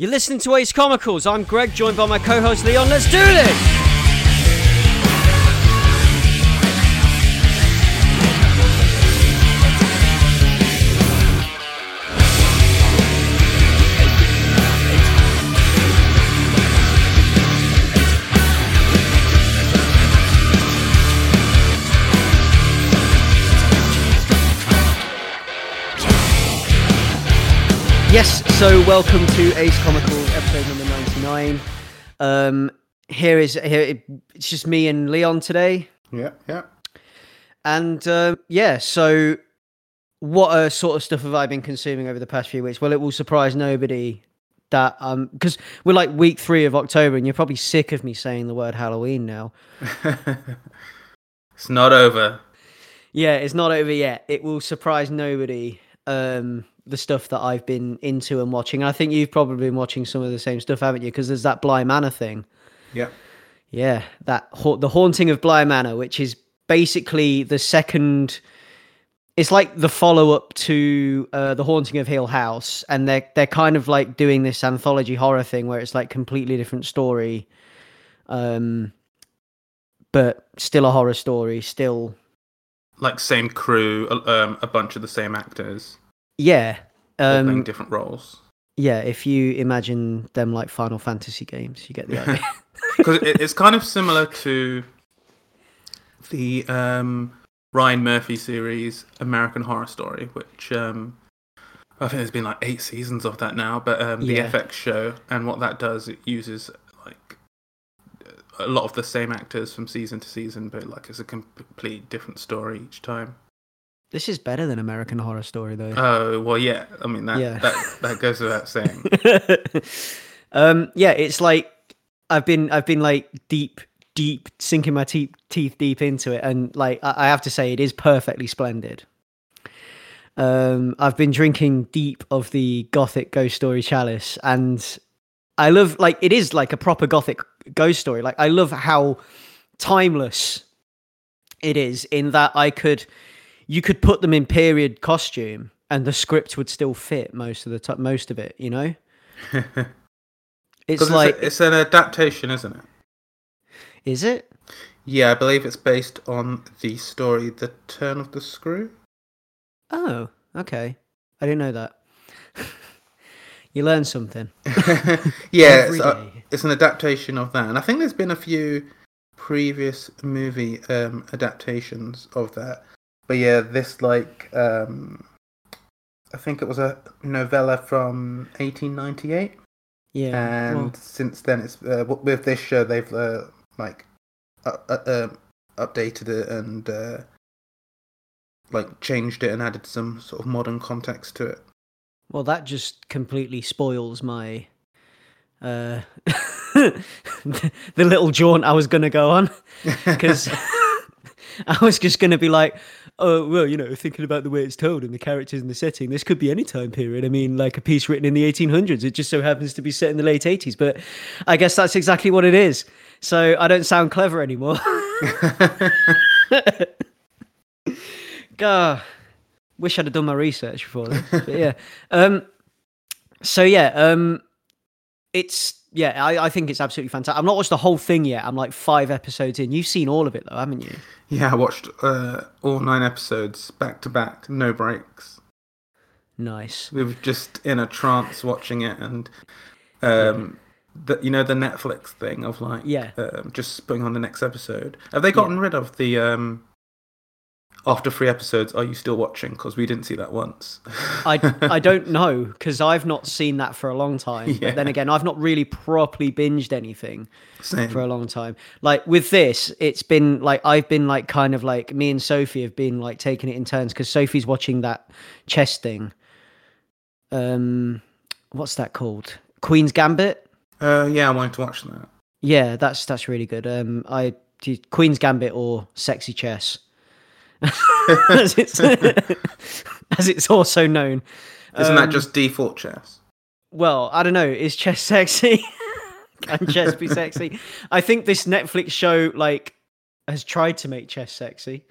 You're listening to Ace Comicals. I'm Greg, joined by my co-host Leon. Let's do this. Yes, so welcome to Ace Comicals, episode number 99. Um, here is here it's just me and Leon today. Yeah, yeah. And um, yeah, so what uh, sort of stuff have I been consuming over the past few weeks? Well, it will surprise nobody that um because we're like week three of October, and you're probably sick of me saying the word Halloween now. it's not over. Yeah, it's not over yet. It will surprise nobody. Um, the stuff that I've been into and watching. I think you've probably been watching some of the same stuff, haven't you? Because there's that Bly Manor thing. Yeah. Yeah, that ha- the haunting of Bly Manor, which is basically the second. It's like the follow up to uh, the haunting of Hill House, and they're they're kind of like doing this anthology horror thing where it's like completely different story, um, but still a horror story, still Like same crew, uh, um, a bunch of the same actors, yeah, all playing um, different roles. yeah. If you imagine them like Final Fantasy games, you get the idea. Because it's kind of similar to the um, Ryan Murphy series American Horror Story, which um, I think there's been like eight seasons of that now. But um, the Yeah. FX show and what that does, it uses like a lot of the same actors from season to season, but like it's a complete different story each time. This is better than American Horror Story, though. Oh well, yeah. I mean that Yeah. that that goes without saying. um, yeah, it's like I've been I've been like deep deep sinking my teeth teeth deep into it, and like I, I have to say, it is perfectly splendid. Um, I've been drinking deep of the gothic ghost story chalice, and I love like it is like a proper gothic ghost story. Like I love how timeless it is in that I could you could put them in period costume and the script would still fit most of the time most of it you know it's like it's, a- it's an adaptation, isn't it? is it Yeah, I believe it's based on the story "The Turn of the Screw." oh okay i didn't know that you learn something yeah, it's, day. it's an adaptation of that, and I think there's been a few previous movie um, adaptations of that. But yeah, this like um, I think it was a novella from 1898. yeah and well, since then it's uh, with this show they've uh, like uh, updated it and uh, like changed it and added some sort of modern context to it. Well that just completely spoils my uh the, little jaunt i was gonna go on. Because I was just going to be like, oh, well, you know, thinking about the way it's told and the characters and the setting, this could be any time period. I mean, like a piece written in the 1800s. It just so happens to be set in the late 80s. But I guess that's exactly what it is. So I don't sound clever anymore. God, wish I'd have done my research before this. But yeah. Um, so yeah, um, it's yeah, I, I think it's absolutely fantastic. I've not watched the whole thing yet. I'm like five episodes in. You've seen all of it though, haven't you? yeah i watched uh, all nine episodes back to back no breaks Nice. we were just in a trance watching it and um the, you know the netflix thing of like Yeah. um, just putting on the next episode have they gotten rid of the um after three episodes are you still watching because we didn't see that once I, I don't know because I've not seen that for a long time. But then again, I've not really properly binged anything Same. for a long time. Like with this, it's been like I've been like kind of like me and Sophie have been like taking it in turns because Sophie's watching that chess thing. Um, what's that called? Queen's Gambit. Uh, yeah, I wanted to watch that. Yeah, that's that's really good. Um, I Queen's Gambit or Sexy Chess, as it's as it's also known. Isn't Um, that just default chess? Well, I don't know. Is chess sexy? Can chess be sexy? I think this Netflix show like has tried to make chess sexy,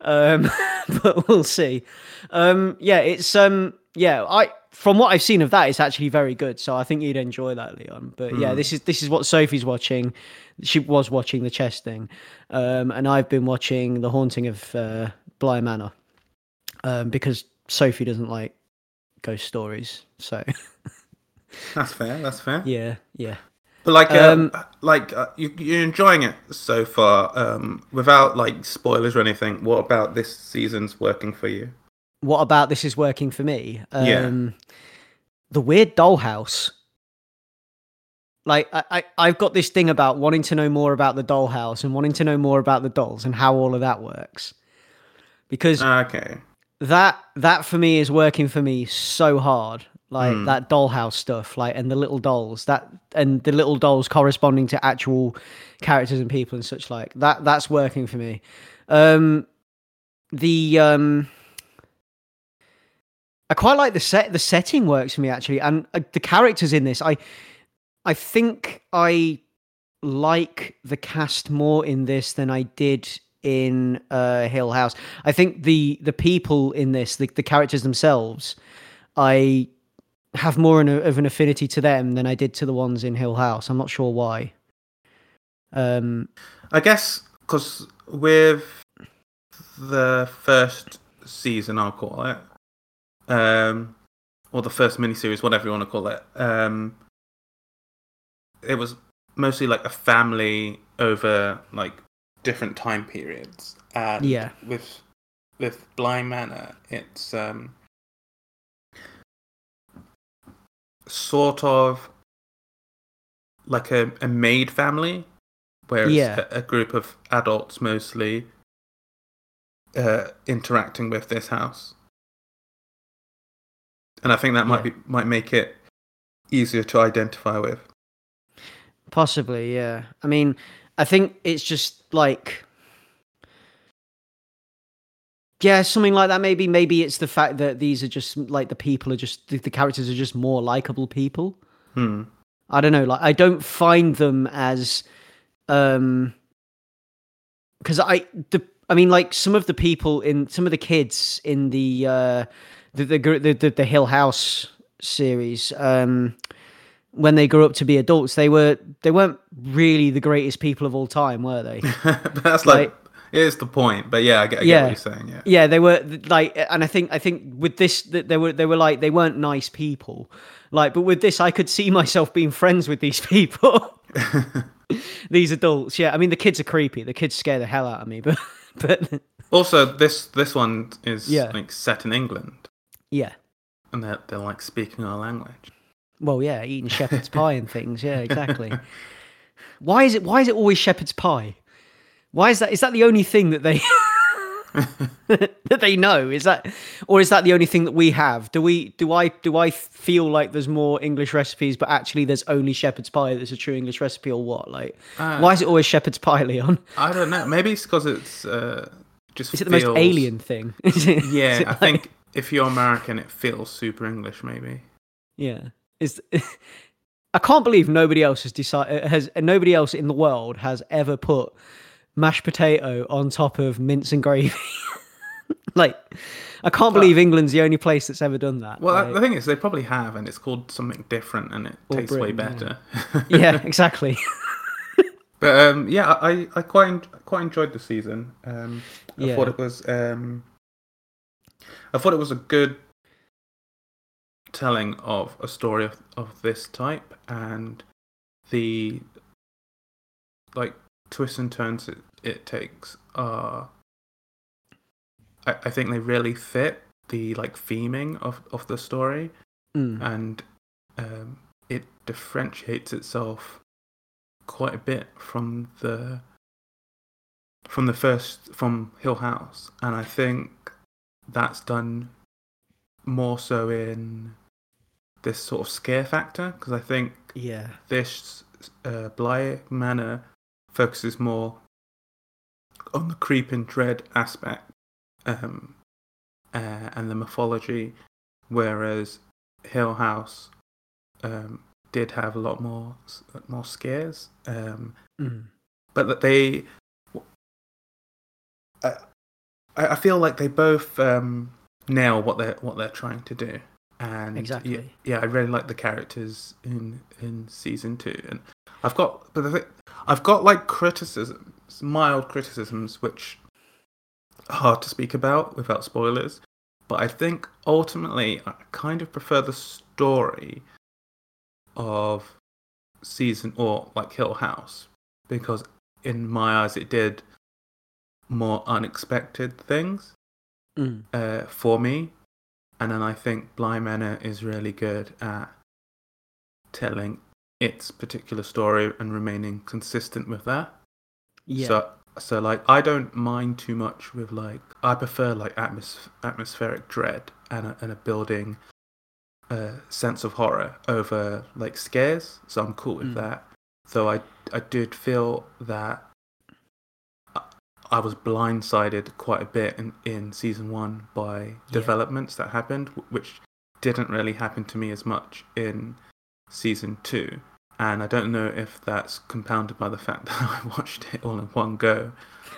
um, but we'll see. Um, yeah, it's um, yeah, I from what I've seen of that, it's actually very good. So I think you'd enjoy that, Leon. But yeah, Mm. this is this is what Sophie's watching. She was watching the chess thing, um, and I've been watching the haunting of uh, Bly Manor um, because Sophie doesn't like ghost stories. So That's fair. That's fair. yeah, yeah. But like, um, Um, like uh, you, you're enjoying it so far, um, without like spoilers or anything. What about this season's working for you? What about this is working for me? Um, Yeah. The weird dollhouse. Like I, I, I've got this thing about wanting to know more about the dollhouse and wanting to know more about the dolls and how all of that works. Because Okay. that that for me is working for me so hard like Hmm. that dollhouse stuff like and the little dolls that and the little dolls corresponding to actual characters and people and such like that that's working for me um the um i quite like the set the setting works for me actually and uh, the characters in this i i think i like the cast more in this than i did in uh hill house I think the the people in this, the, the characters themselves, I have more an, of an affinity to them than I did to the ones in Hill House. I'm not sure why. Um, I guess because with the first season, I'll call it, um, or the first miniseries, whatever you want to call it, um, it was mostly like a family over like different time periods. And Yeah. with with Bly Manor, it's um, sort of like a, a maid family where it's Yeah. a, a group of adults mostly uh, interacting with this house. And I think that might Yeah. be might make it easier to identify with. Possibly, yeah. I mean, I think it's just like. Yeah, something like that. Maybe, maybe it's the fact that these are just like the people are just the, the characters are just more likable people. Hmm. I don't know, like I don't find them as um because I the I mean like some of the people in some of the kids in the uh the the the, the, the Hill House series um when they grew up to be adults they were they weren't really the greatest people of all time were they that's like, Like- it is the point. But yeah, I get, I get what you're saying. Yeah. yeah they were like and i think i think with this that they were they were like they weren't nice people like but with this i could see myself being friends with these people these adults yeah i mean the kids are creepy the kids scare the hell out of me but but also, this this one is Yeah. like set in England, yeah and they're they're like speaking our language. Well yeah eating shepherd's pie and things yeah exactly why is it why is it always shepherd's pie why is that is that the only thing that they that they know is that or is that the only thing that we have do we do i do i feel like there's more english recipes but actually there's only shepherd's pie that's a true english recipe or what like Uh, why is it always shepherd's pie leon I don't know. Maybe it's because it's uh, just. is it the most alien thing Yeah, I like- think if you're American, it feels super English. Maybe. yeah is i can't believe nobody else has decided has nobody else in the world has ever put mashed potato on top of mince and gravy like i can't believe england's the only place that's ever done that Well, like- the thing is, they probably have, and it's called something different, and it tastes way better. yeah exactly But um, yeah, I, I quite quite enjoyed the season. Um, I Yeah. thought it was um, I thought it was a good telling of a story of, of this type, and the like twists and turns it, it takes are. I, I think they really fit the like theming of, of the story Mm. and um, it differentiates itself quite a bit from the from the first from Hill House, and I think that's done more so in this sort of scare factor because I think yeah this uh, Bly Manor focuses more on the creep and dread aspect um, uh, and the mythology, whereas Hill House um, did have a lot more more scares. Um, Mm. but that they, I, I feel like they both um, nail what they're what they're trying to do. And Exactly. yeah, yeah, I really like the characters in in season two, and I've got but the thing, I've got like criticisms, mild criticisms, which are hard to speak about without spoilers. But I think ultimately I kind of prefer the story of season or like Hill House because in my eyes it did more unexpected things Mm. uh, for me. And then I think Bly Manor is really good at telling its particular story and remaining consistent with that. Yeah. So, so like, I don't mind too much with like, I prefer like atmos- atmospheric dread and a, and a building uh, sense of horror over like scares. So I'm cool with Mm. that. Though I, I did feel that I- was blindsided quite a bit in, in season one by developments that happened, which didn't really happen to me as much in season two. And I don't know if that's compounded by the fact that I watched it all in one go,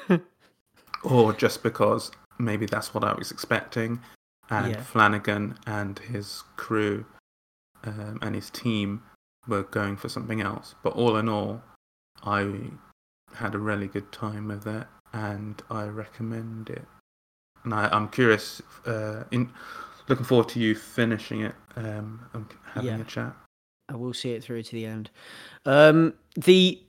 or just because maybe that's what I was expecting. And Yeah. Flanagan and his crew um, and his team were going for something else. But all in all, I had a really good time with it, and I recommend it. And I, I'm curious, uh, in looking forward to you finishing it um, and having Yeah. a chat. I will see it through to the end. Um, the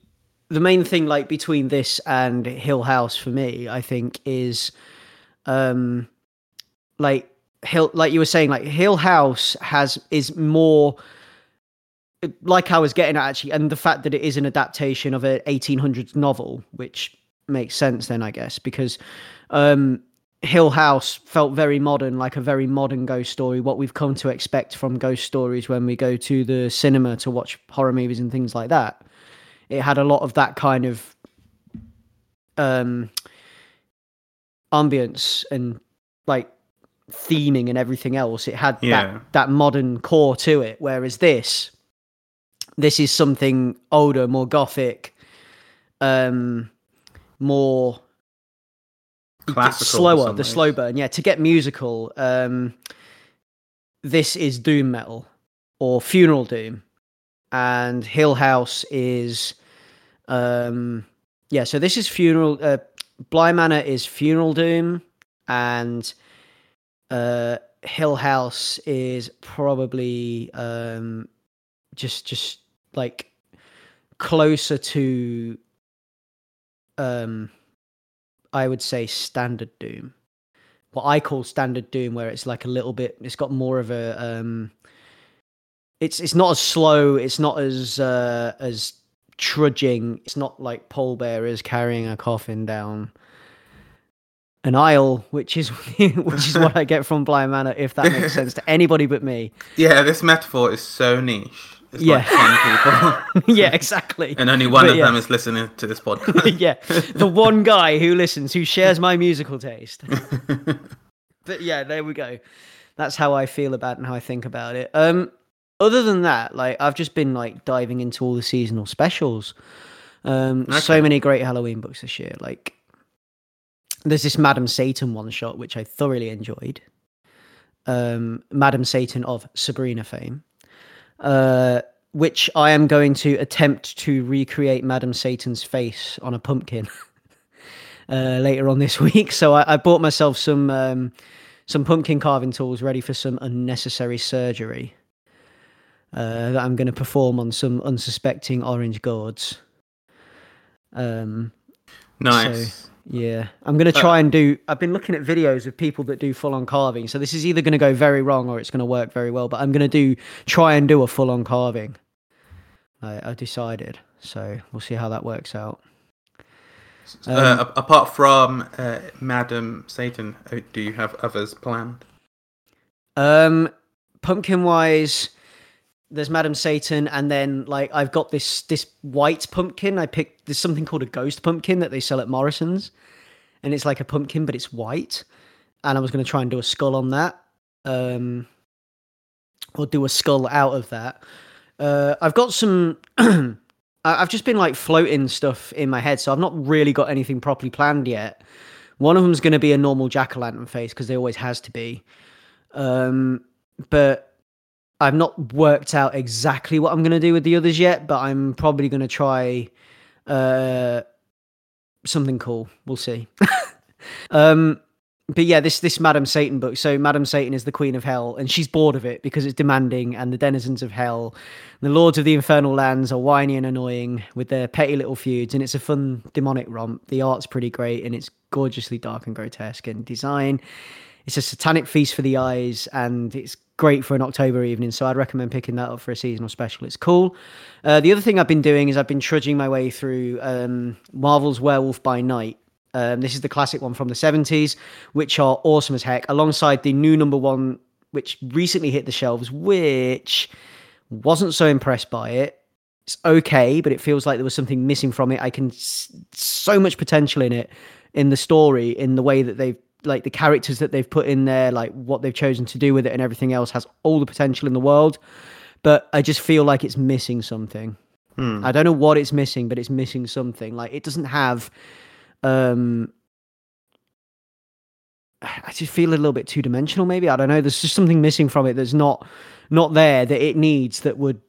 the main thing, like between this and Hill House for me, I think is, um, like Hill, like you were saying, like Hill House has is more like I was getting at actually, and the fact that it is an adaptation of a 1800s novel, which makes sense then, I guess, because um, Hill House felt very modern, like a very modern ghost story, what we've come to expect from ghost stories when we go to the cinema to watch horror movies and things like that. It had a lot of that kind of um ambience and like theming and everything else. It had Yeah. that that modern core to it, whereas this this is something older, more gothic, um more Classical slower the slow burn. Yeah to get musical um this is doom metal or funeral doom. And hill house is um yeah so this is funeral uh bly manor is funeral doom and uh hill house is probably um just just like closer to um I would say standard Doom. What I call standard Doom, where it's like a little bit, it's got more of a, um, it's it's not as slow, it's not as uh, as trudging, it's not like pallbearers carrying a coffin down an aisle, which is which is what I get from Bly Manor, if that makes sense to anybody but me. Yeah, this metaphor is so niche. It's like Yeah. 10 people, yeah, exactly. and only one But of yeah. them is listening to this podcast. yeah, the one guy who listens, who shares my musical taste. but yeah, there we go. That's how I feel about it and how I think about it. Um, other than that, like I've just been like diving into all the seasonal specials. Um, so many great Halloween books this year. Like there's this Madam Satan one shot which I thoroughly enjoyed. Um, Madam Satan of Sabrina fame, uh, which I am going to attempt to recreate Madam Satan's face on a pumpkin uh, later on this week. So I, I bought myself some um, some pumpkin carving tools ready for some unnecessary surgery uh, that I'm going to perform on some unsuspecting orange gourds. Um, nice. Yeah, I'm going to try and do. I've been looking at videos of people that do full on carving. So this is either going to go very wrong or it's going to work very well. But I'm going to do try and do a full on carving. I, I decided. So we'll see how that works out. Um, uh, apart from uh, Madam Satan, uh, do you have others planned? Um, pumpkin wise, there's Madam Satan, and then like I've got this this white pumpkin. I picked there's something called a ghost pumpkin that they sell at Morrison's, and it's like a pumpkin but it's white. And I was going to try and do a skull on that, um, or do a skull out of that. Uh, I've got some. I've just been like floating stuff in my head, so I've not really got anything properly planned yet. One of them's going to be a normal jack o' lantern face because there always has to be. Um, but I've not worked out exactly what I'm going to do with the others yet, but I'm probably going to try uh, something cool. We'll see. um, but yeah, this this Madam Satan book. So Madam Satan is the queen of hell, and she's bored of it because it's demanding, and the denizens of hell, the lords of the infernal lands, are whiny and annoying with their petty little feuds, and it's a fun demonic romp. The art's pretty great, and it's gorgeously dark and grotesque in design. It's a satanic feast for the eyes, and it's great for an October evening. So I'd recommend picking that up for a seasonal special. It's cool. Uh, the other thing I've been doing is I've been trudging my way through um, Marvel's Werewolf by Night. Um, this is the classic one from the 70s, which are awesome as heck, alongside the new number one, which recently hit the shelves, which wasn't so impressed by it. It's okay, but it feels like there was something missing from it. I can so much potential in it, in the story, in the way that they've like the characters that they've put in there, like what they've chosen to do with it, and everything else has all the potential in the world. But I just feel like it's missing something. Hmm. I don't know what it's missing, but it's missing something. Like it doesn't have um I just feel a little bit two dimensional maybe. I don't know. There's just something missing from it that's not not there that it needs that would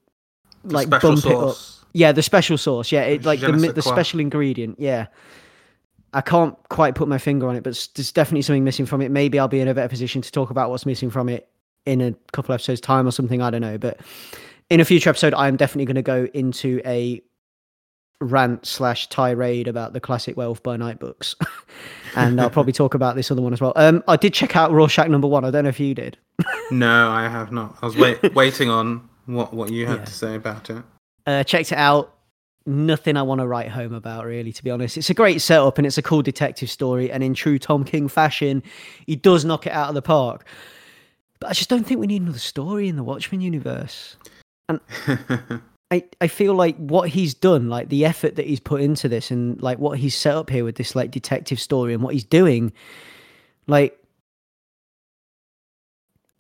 like bump it up. Yeah, the special sauce. Yeah, it, like Je the ne mi- sais the special ingredient. Yeah, I can't quite put my finger on it, but there's definitely something missing from it. Maybe I'll be in a better position to talk about what's missing from it in a couple episodes time or something. I don't know, but in a future episode, I'm definitely going to go into a rant slash tirade about the classic Werewolf by Night books, and I'll probably talk about this other one as well. Um, I did check out Rorschach number one. I don't know if you did. No, I have not. I was wait, waiting on what what you had Yeah. to say about it. uh, checked it out. Nothing I want to write home about, really, to be honest. It's a great setup and it's a cool detective story. And in true Tom King fashion, he does knock it out of the park. But I just don't think we need another story in the Watchmen universe. And I, I feel like what he's done, like the effort that he's put into this and like what he's set up here with this like detective story and what he's doing, like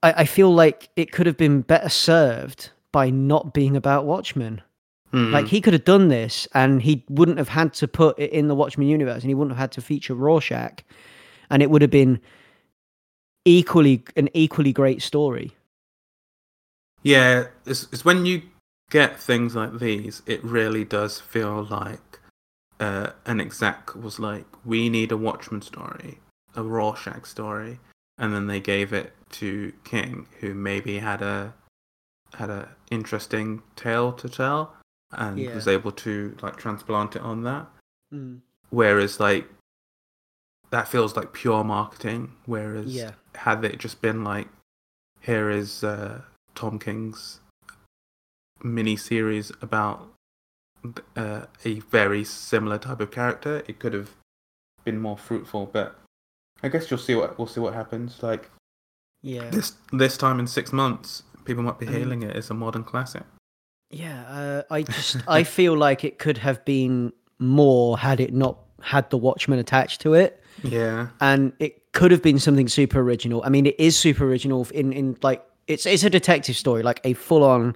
I, I feel like it could have been better served by not being about Watchmen. Hmm. Like he could have done this and he wouldn't have had to put it in the Watchmen universe and he wouldn't have had to feature Rorschach and it would have been equally an equally great story. Yeah, it's, it's when you get things like these, it really does feel like uh, an exec was like, we need a Watchman story, a Rorschach story, and then they gave it to King, who maybe had a had a interesting tale to tell, and Yeah. was able to like transplant it on that. Whereas like that feels like pure marketing. Whereas Yeah. had it just been like, here is uh, Tom King's mini series about uh, a very similar type of character, it could have been more fruitful. But I guess you'll see what we'll see what happens. Like Yeah. this this time in six months, people might be mean- hailing it as a modern classic. Yeah, uh, I just I feel like it could have been more had it not had the Watchmen attached to it. Yeah, and it could have been something super original. I mean, it is super original in in like it's it's a detective story, like a full on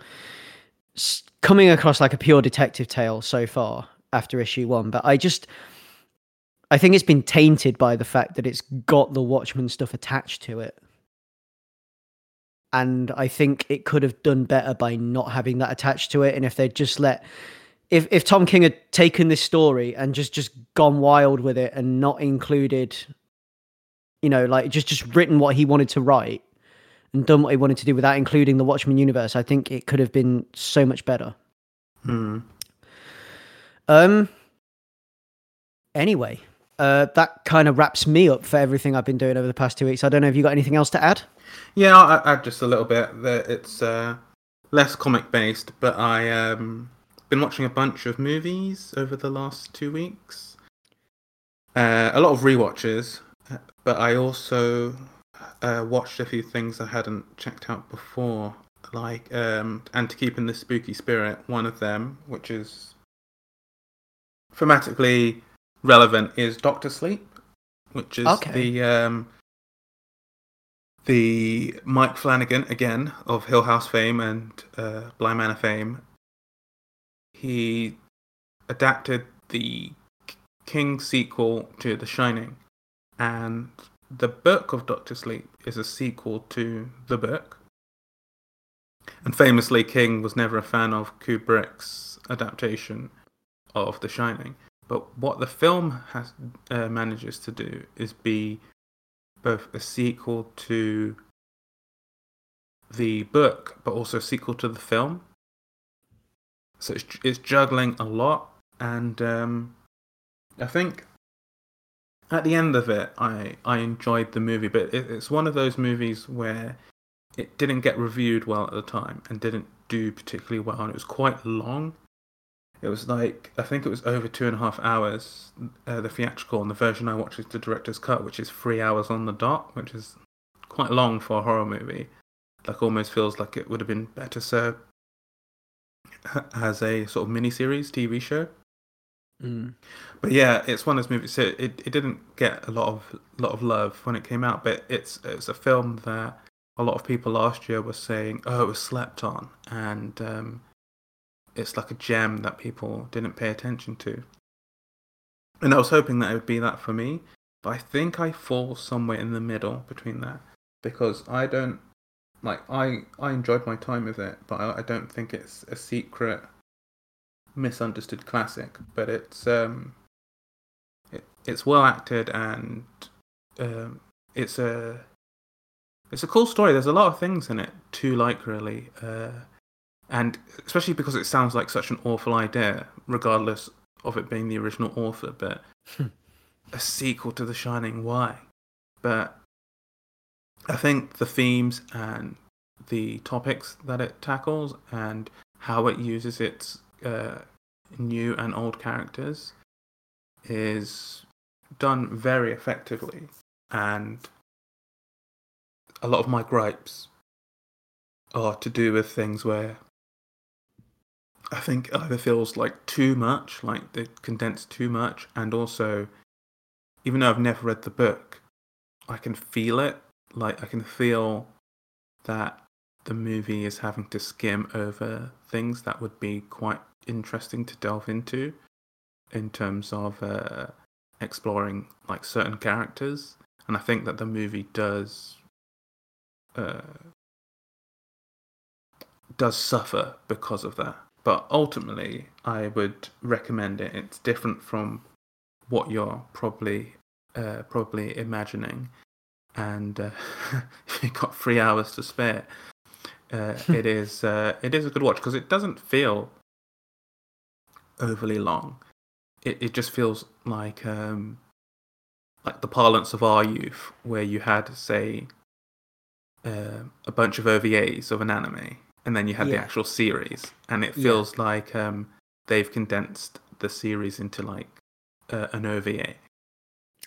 coming across like a pure detective tale so far after issue one. But I just I think it's been tainted by the fact that it's got the Watchmen stuff attached to it. And I think it could have done better by not having that attached to it. And if they'd just let if if Tom King had taken this story and just just gone wild with it and not included you know like just just written what he wanted to write and done what he wanted to do without including the Watchmen universe I think it could have been so much better Hmm. um anyway uh that kind of wraps me up for everything I've been doing over the past 2 weeks I don't know if you got anything else to add Yeah, I'll add just a little bit. That it's uh, less comic based, but I um been watching a bunch of movies over the last two weeks. Uh, a lot of rewatches, but I also uh, watched a few things I hadn't checked out before, like um, and to keep in the spooky spirit. One of them, which is thematically relevant, is Doctor Sleep, which is Okay. the um, the Mike Flanagan again of Hill House fame and uh, Bly Manor fame. He adapted the King sequel to The Shining, and the book of Doctor Sleep is a sequel to the book. and famously, King was never a fan of Kubrick's adaptation of The Shining. But what the film has uh, manages to do is be both a sequel to the book, but also a sequel to the film. So it's, it's juggling a lot, and um, I think at the end of it, I I enjoyed the movie, but it, it's one of those movies where it didn't get reviewed well at the time and didn't do particularly well, and it was quite long. It was like I think it was over two and a half hours. Uh, the theatrical and the version I watched is the director's cut, which is three hours on the dot, which is quite long for a horror movie. Like almost feels like it would have been better served as a sort of mini series TV show. Mm. But yeah, it's one of those movies. So it, it didn't get a lot of lot of love when it came out, but it's it's a film that a lot of people last year were saying, "Oh, it was slept on," and um, it's like a gem that people didn't pay attention to. And I was hoping that it would be that for me, but I think I fall somewhere in the middle between that because I don't like I I enjoyed my time with it, but I, I don't think it's a secret misunderstood classic. But it's um it, it's well acted and um it's a it's a cool story. There's a lot of things in it to like really, uh, and especially because it sounds like such an awful idea, regardless of it being the original author. But a sequel to The Shining, why? But I think the themes and the topics that it tackles and how it uses its uh, new and old characters is done very effectively. And a lot of my gripes are to do with things where I think either feels like too much, like they condense too much, and also, even though I've never read the book, I can feel it. Like I can feel that the movie is having to skim over things that would be quite interesting to delve into, in terms of uh, exploring like certain characters, and I think that the movie does uh, does suffer because of that. But ultimately, I would recommend it. It's different from what you're probably uh, probably imagining, and uh, if you've got three hours to spare, uh, it is uh, it is a good watch because it doesn't feel overly long. It it just feels like um, like the parlance of our youth, where you had say uh, a bunch of OVAs of an anime, and then you had the actual series, and it Yeah. feels like um, they've condensed the series into like uh, an OVA.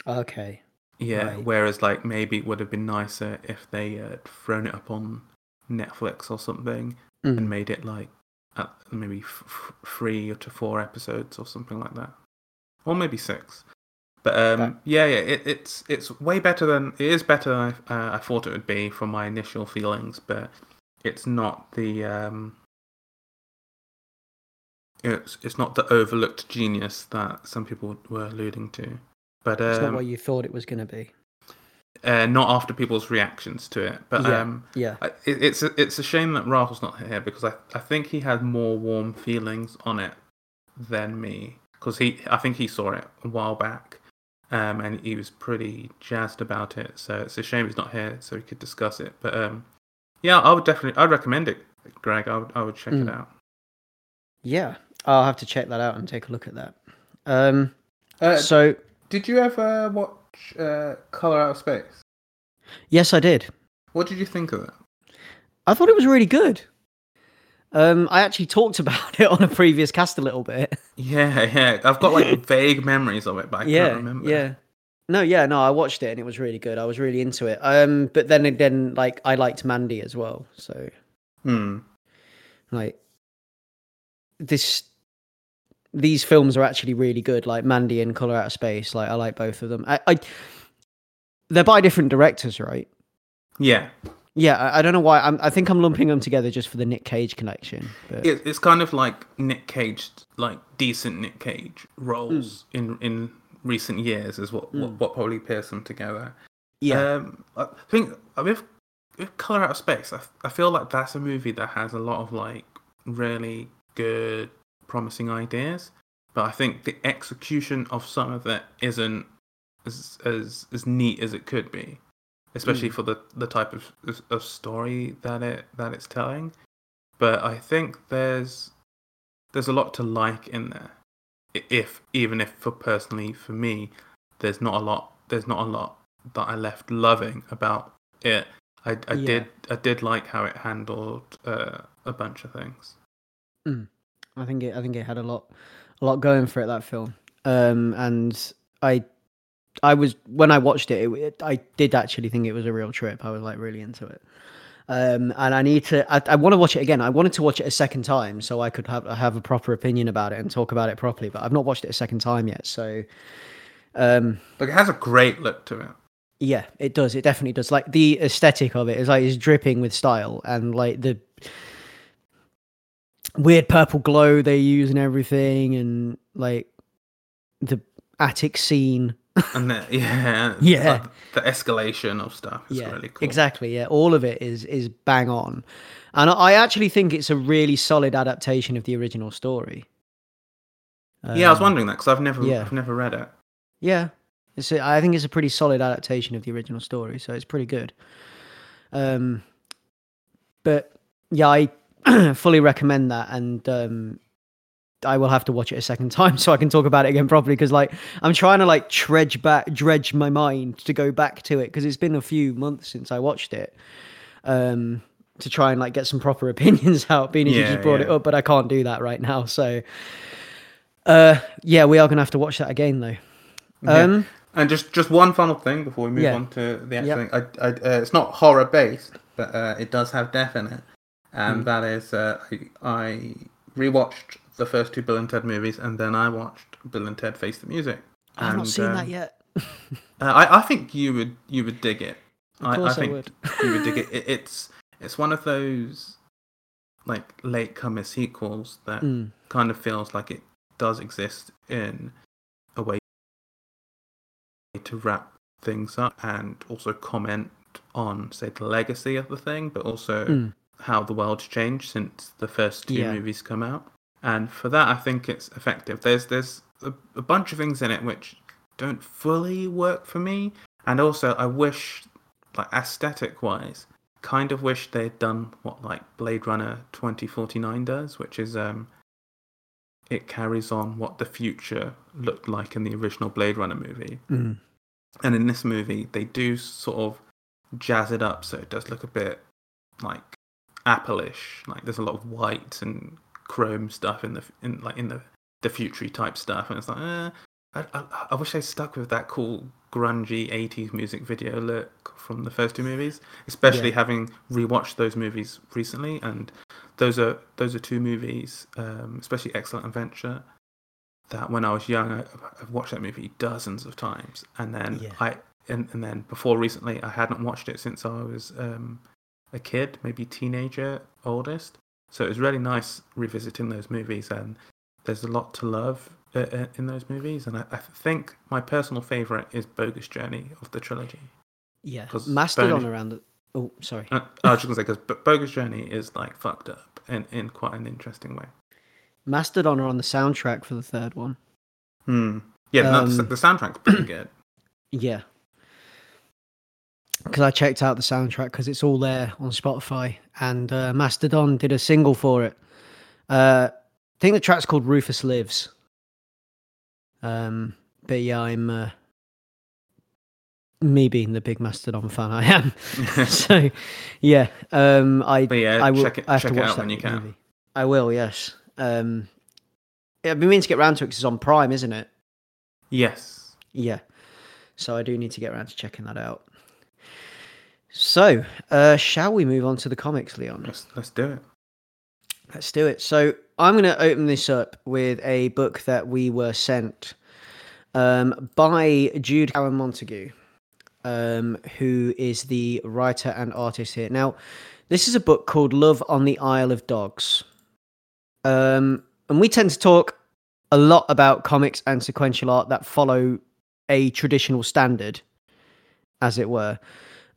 Okay. Yeah, Right. whereas like maybe it would have been nicer if they had thrown it up on Netflix or something Mm. and made it like maybe f- three to four episodes or something like that, or maybe six. But um, That- yeah, yeah, it, it's it's way better than it is better than I, uh, I thought it would be from my initial feelings, but it's not the um, it's it's not the overlooked genius that some people were alluding to. But It's not um, what you thought it was going to be. uh, not after people's reactions to it. But Yeah. um, Yeah. It, it's a, it's a shame that Rahul's not here because I, I think he had more warm feelings on it than me because he I think he saw it a while back um, and he was pretty jazzed about it. So it's a shame he's not here so we could discuss it. But um, yeah, I would definitely I'd recommend it, Greg. I would I would check it Mm. out. Yeah. I'll have to check that out and take a look at that. Um. Uh, so did you ever watch uh, Color Out of Space? yes, I did. What did you think of it? I thought it was really good. Um, I actually talked about it on a previous cast a little bit. Yeah, yeah. I've got like vague memories of it, but I yeah, can't remember. yeah. No, yeah, no, I watched it and it was really good. I was really into it. Um, but then again, like I liked Mandy as well. So Hmm. like this, these films are actually really good. Like Mandy and Color Out of Space. Like I like both of them. I, I they're by different directors, right? Yeah. Yeah, I, I don't know why. I'm, I think I'm lumping them together just for the Nick Cage connection. But It, it's kind of like Nick Cage, like decent Nick Cage roles in in recent years is what what, Mm. what probably pairs them together. yeah, Um, I think with Color Out of Space. I, I feel like that's a movie that has a lot of like really good, promising ideas, but I think the execution of some of it isn't as as as neat as it could be, especially Mm. for the the type of of story that it that it's telling. But I think there's there's a lot to like in there. If even if for personally for me, there's not a lot there's not a lot that I left loving about it. I, I Yeah. did I did like how it handled uh, a bunch of things. I think it. I think it had a lot, a lot going for it. That film, um, and I, I was when I watched it, it, it- I did actually think it was a real trip. I was like really into it, um, and I need to. I, I want to watch it again. I wanted to watch it a second time so I could have have a proper opinion about it and talk about it properly. But I've not watched it a second time yet. So, um, Like it has a great look to it. yeah, it does. It definitely does. Like the aesthetic of it is like it's dripping with style and like the weird purple glow they use and everything and like the attic scene. And the, yeah, Yeah. like, the escalation of stuff is yeah, really cool. exactly. Yeah, all of it is is bang on, and I actually think it's a really solid adaptation of the original story. Yeah, I was Um, wondering that because I've never yeah. I've never read it. Yeah, it's a, I think it's a pretty solid adaptation of the original story, so it's pretty good. Um, but yeah, I fully recommend that, and um, I will have to watch it a second time so I can talk about it again properly. Because like I'm trying to like dredge back, dredge my mind to go back to it because it's been a few months since I watched it. Um, to try and like get some proper opinions out, being as you just brought it up, but I can't do that right now. So, uh, yeah, we are gonna have to watch that again though. Yeah. Um, And just just one final thing before we move Yeah. on to the actual Yep. thing. I, I, uh, it's not horror based, but uh, it does have death in it, and Mm. that is uh, I, I rewatched the first two Bill and Ted movies, and then I watched Bill and Ted Face the Music. I've not And, seen that um, yet. Uh, I, I think you would you would dig it. Of course I, I, think would. you would dig it. it. It's it's one of those like late comer sequels that Mm, kind of feels like it does exist in a way to wrap things up and also comment on say the legacy of the thing but also mm, how the world's changed since the first two Yeah. movies come out and for that i think it's effective there's there's a, a bunch of things in it which don't fully work for me and also i wish like aesthetic wise kind of wish they'd done what like blade runner 2049 does which is um it carries on what the future looked like in the original blade runner movie mm. and in this movie they do sort of jazz it up so it does look a bit like Apple-ish. Like there's a lot of white and chrome stuff in the in like in the the future type stuff, and it's like, eh, I, I, I wish they stuck with that cool grungy 80s music video look from the first two movies, especially Yeah. having rewatched those movies recently. And those are those are two movies, um, especially Excellent Adventure, that when I was young, I, I've watched that movie dozens of times, and then Yeah. I and, and then before recently, I hadn't watched it since I was um, a kid, maybe teenager, oldest. So it was really nice revisiting those movies, and there's a lot to love uh, uh, in those movies. And I, I think my personal favorite is Bogus Journey of the trilogy. Yeah, Mastodon Bone- around the. Oh, sorry. Uh, I was just gonna say because Bogus Journey is like fucked up in in quite an interesting way. Mastodon are on the soundtrack for the third one. Hmm. Yeah, no, the, Um, the soundtrack's pretty good. Yeah. Because I checked out the soundtrack because it's all there on Spotify, and uh, Mastodon did a single for it. Uh, I think the track's called Rufus Lives. Um, but yeah, I'm uh, me being the big Mastodon fan I am. so yeah, um, I But yeah, I will check it, I have to watch out that when you can. movie. I will, yes. Um, yeah, I've been meaning to get around to it because it's on Prime, isn't it? Yes. Yeah. So I do need to get around to checking that out. So, uh, shall we move on to the comics, Leon? Let's let's do it. Let's do it. So, I'm going to open this up with a book that we were sent um, by Jude Cowan Montague, um, who is the writer and artist here. Now, this is a book called Love on the Isle of Dogs. Um, and we tend to talk a lot about comics and sequential art that follow a traditional standard, as it were.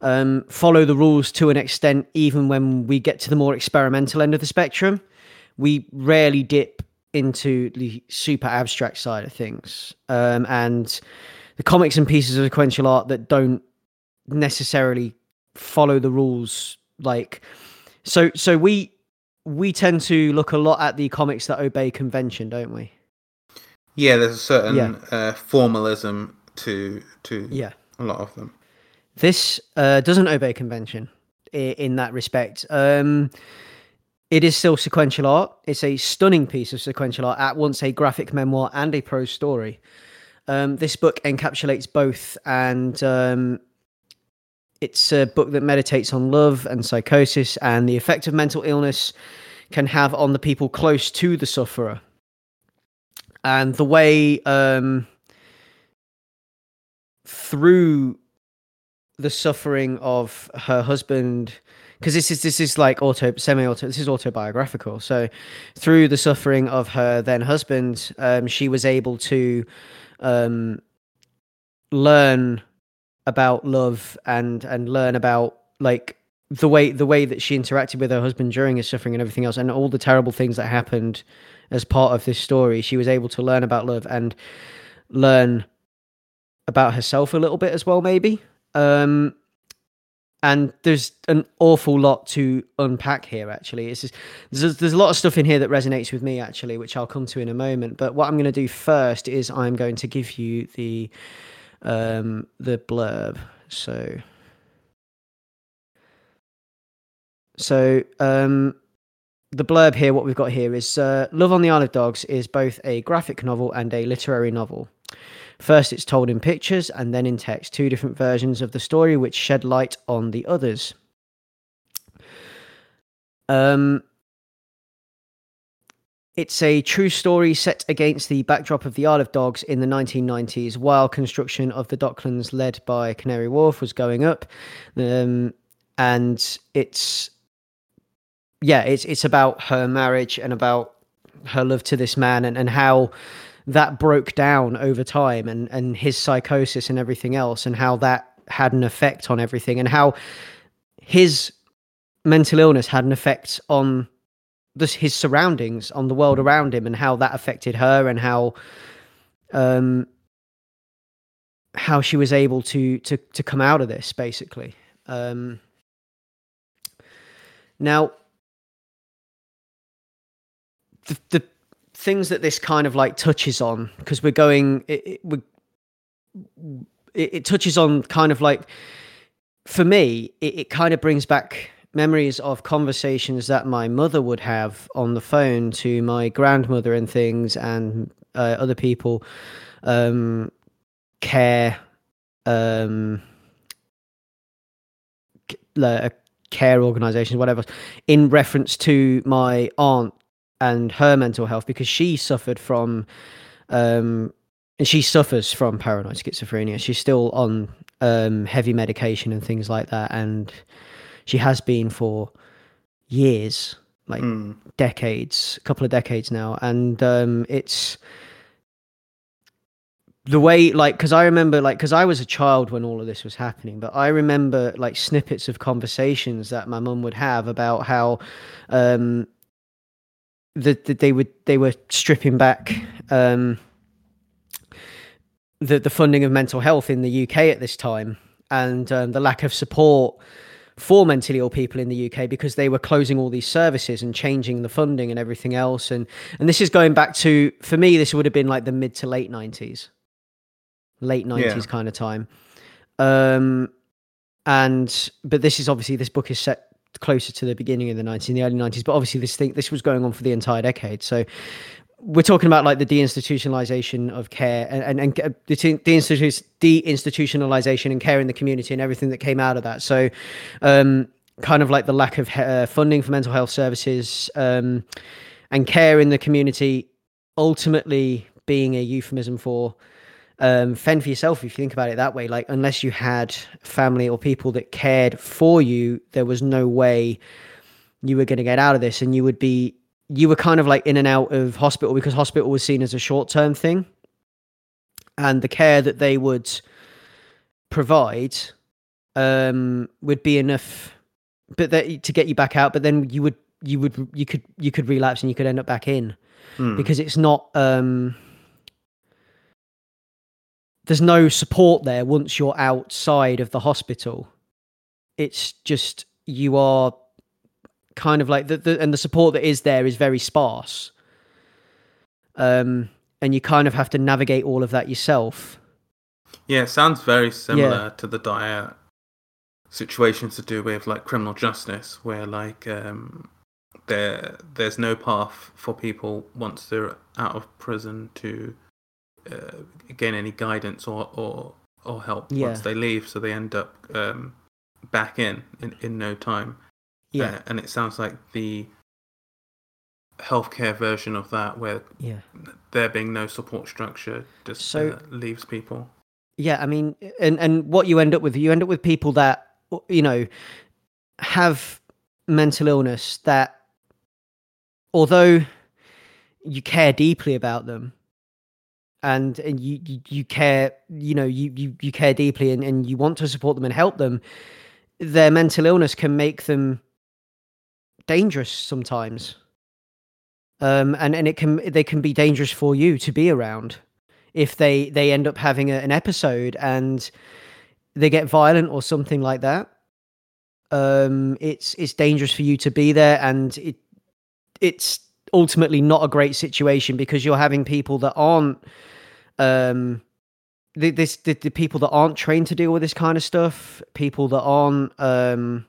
Um, follow the rules to an extent, even when we get to the more experimental end of the spectrum. We rarely dip into the super abstract side of things. Um, and the comics and pieces of sequential art that don't necessarily follow the rules like so so we we tend to look a lot at the comics that obey convention don't we Yeah, there's a certain Yeah. uh, formalism to to yeah a lot of them. This uh, doesn't obey convention in that respect. Um, it is still sequential art. It's a stunning piece of sequential art, at once a graphic memoir and a prose story. Um, this book encapsulates both, and um, it's a book that meditates on love and psychosis and the effect of mental illness can have on the people close to the sufferer. And the way um, through the suffering of her husband because this is this is like auto semi auto this is autobiographical. So through the suffering of her then husband um she was able to um learn about love and and learn about like the way the way that she interacted with her husband during his suffering and everything else and all the terrible things that happened as part of this story. She was able to learn about love and learn about herself a little bit as well maybe um and there's an awful lot to unpack here actually. It's just, there's, there's a lot of stuff in here that resonates with me actually which i'll come to in a moment. But what i'm going to do first is i'm going to give you the um the blurb. So so um the blurb here what we've got here is uh, love on the isle of dogs is both a graphic novel and a literary novel First, it's told in pictures and then in text, two different versions of the story which shed light on the others. Um, it's a true story set against the backdrop of the Isle of Dogs in the 1990s, while construction of the Docklands, led by Canary Wharf, was going up. Um, and it's, yeah, it's it's about her marriage and about her love to this man and, and how that broke down over time and and his psychosis and everything else and how that had an effect on everything and how his mental illness had an effect on his surroundings on the world around him and how that affected her and how um how she was able to to to come out of this basically. Um now the, the things that this kind of like touches on because we're going it, it, we it, it touches on kind of like for me it, it kind of brings back memories of conversations that my mother would have on the phone to my grandmother and things and uh, other people um care um uh, care organizations whatever in reference to my aunt and her mental health because she suffered from um and she suffers from paranoid schizophrenia she's still on um heavy medication and things like that and she has been for years like Mm. decades a couple of decades now and um it's the way like because i remember like because i was a child when all of this was happening but i remember like snippets of conversations that my mum would have about how um that that they would they were stripping back um the the funding of mental health in the UK at this time and um, the lack of support for mentally ill people in the UK because they were closing all these services and changing the funding and everything else. And and this is going back to for me this would have been like the mid to late 90s late 90s Yeah. kind of time. Um and but this is obviously this book is set closer to the beginning of the 90s in the early 90s but obviously this thing this was going on for the entire decade. So we're talking about like the deinstitutionalization of care and and, and uh, the deinstitu- deinstitutionalization and care in the community and everything that came out of that. So um kind of like the lack of uh, funding for mental health services um and care in the community ultimately being a euphemism for um, fend for yourself if you think about it that way. Like, unless you had family or people that cared for you, there was no way you were going to get out of this. And you would be, you were kind of like in and out of hospital because hospital was seen as a short term thing. And the care that they would provide um, would be enough, but that to get you back out. But then you would you would you could you could relapse and you could end up back in Hmm. because it's not. Um, there's no support there once you're outside of the hospital. It's just you are kind of like the, the and the support that is there is very sparse. Um, and you kind of have to navigate all of that yourself. Yeah, it sounds very similar to the dire situations to do with like criminal justice, where like um, there there's no path for people once they're out of prison to uh, gain any guidance or or, or help Yeah. once they leave, so they end up um, back in, in in no time. Yeah, Uh, and it sounds like the healthcare version of that, where yeah. there being no support structure, just So- uh, leaves people. Yeah, I mean, and and what you end up with, you end up with people that you know have mental illness that, although you care deeply about them, and and you you, you care, you know, you, you you care deeply, and, and you want to support them and help them, their mental illness can make them dangerous sometimes. Um, and and it can they can be dangerous for you to be around if they they end up having a, an episode and they get violent or something like that um it's it's dangerous for you to be there and it it's ultimately not a great situation because you're having people that aren't um the, this the, the people that aren't trained to deal with this kind of stuff people that aren't um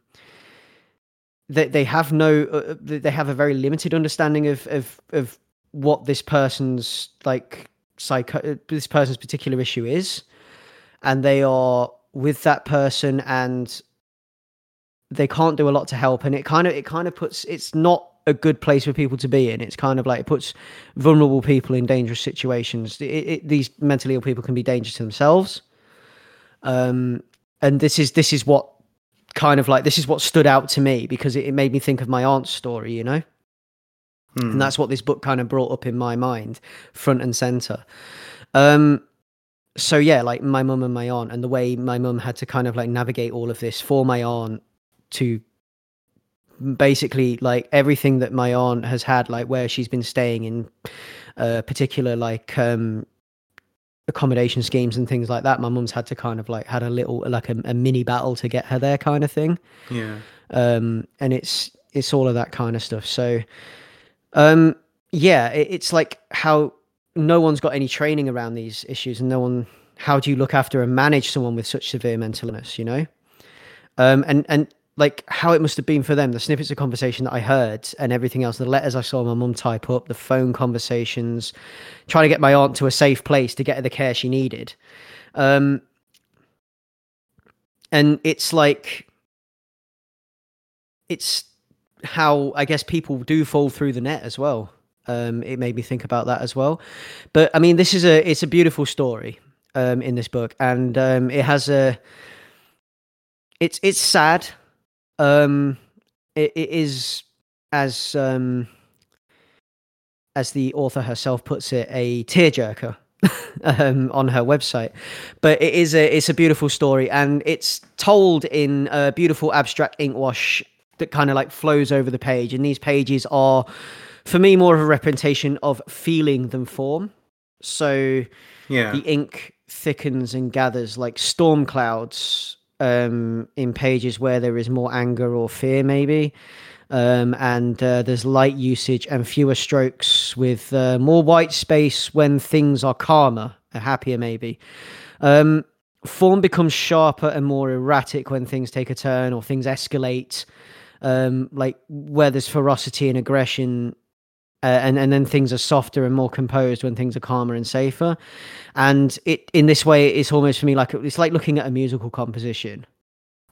they, they have no uh, they they have a very limited understanding of of of what this person's like psycho this person's particular issue is. And they are with that person and they can't do a lot to help. And it kind of it kind of puts it's not a good place for people to be in. It's kind of like it puts vulnerable people in dangerous situations. It, it, these mentally ill people can be dangerous to themselves. Um and this is this is what kind of like this is what stood out to me because it, it made me think of my aunt's story you know? Hmm. and that's what this book kind of brought up in my mind front and center. Um so yeah like my mum and my aunt and the way my mum had to kind of like navigate all of this for my aunt to basically like everything that my aunt has had like where she's been staying in uh particular like um accommodation schemes and things like that my mum's had to kind of like had a little like a, a mini battle to get her there kind of thing. Yeah. um and it's it's all of that kind of stuff. So um yeah it, it's like how no one's got any training around these issues and no one how do you look after and manage someone with such severe mental illness you know? Um and and like how it must have been for them the snippets of conversation that i heard and everything else the letters i saw my mum type up the phone conversations trying to get my aunt to a safe place to get her the care she needed um and it's like it's how I guess people do fall through the net as well. Um, it made me think about that as well. But I mean, this is a it's a beautiful story um, in this book, and um, it has a it's it's sad. Um, it, it is as um, as the author herself puts it, a tearjerker um, on her website. But it is a it's a beautiful story, and it's told in a beautiful abstract ink wash that kind of like flows over the page. And these pages are, for me, more of a representation of feeling than form. So Yeah. the ink thickens and gathers like storm clouds um, in pages where there is more anger or fear, maybe. Um, and uh, there's light usage and fewer strokes with uh, more white space when things are calmer, uh, happier, maybe. Um, form becomes sharper and more erratic when things take a turn or things escalate. Um, like where there's ferocity and aggression, uh, and and then things are softer and more composed when things are calmer and safer. And it in this way, it's almost for me like it's like looking at a musical composition.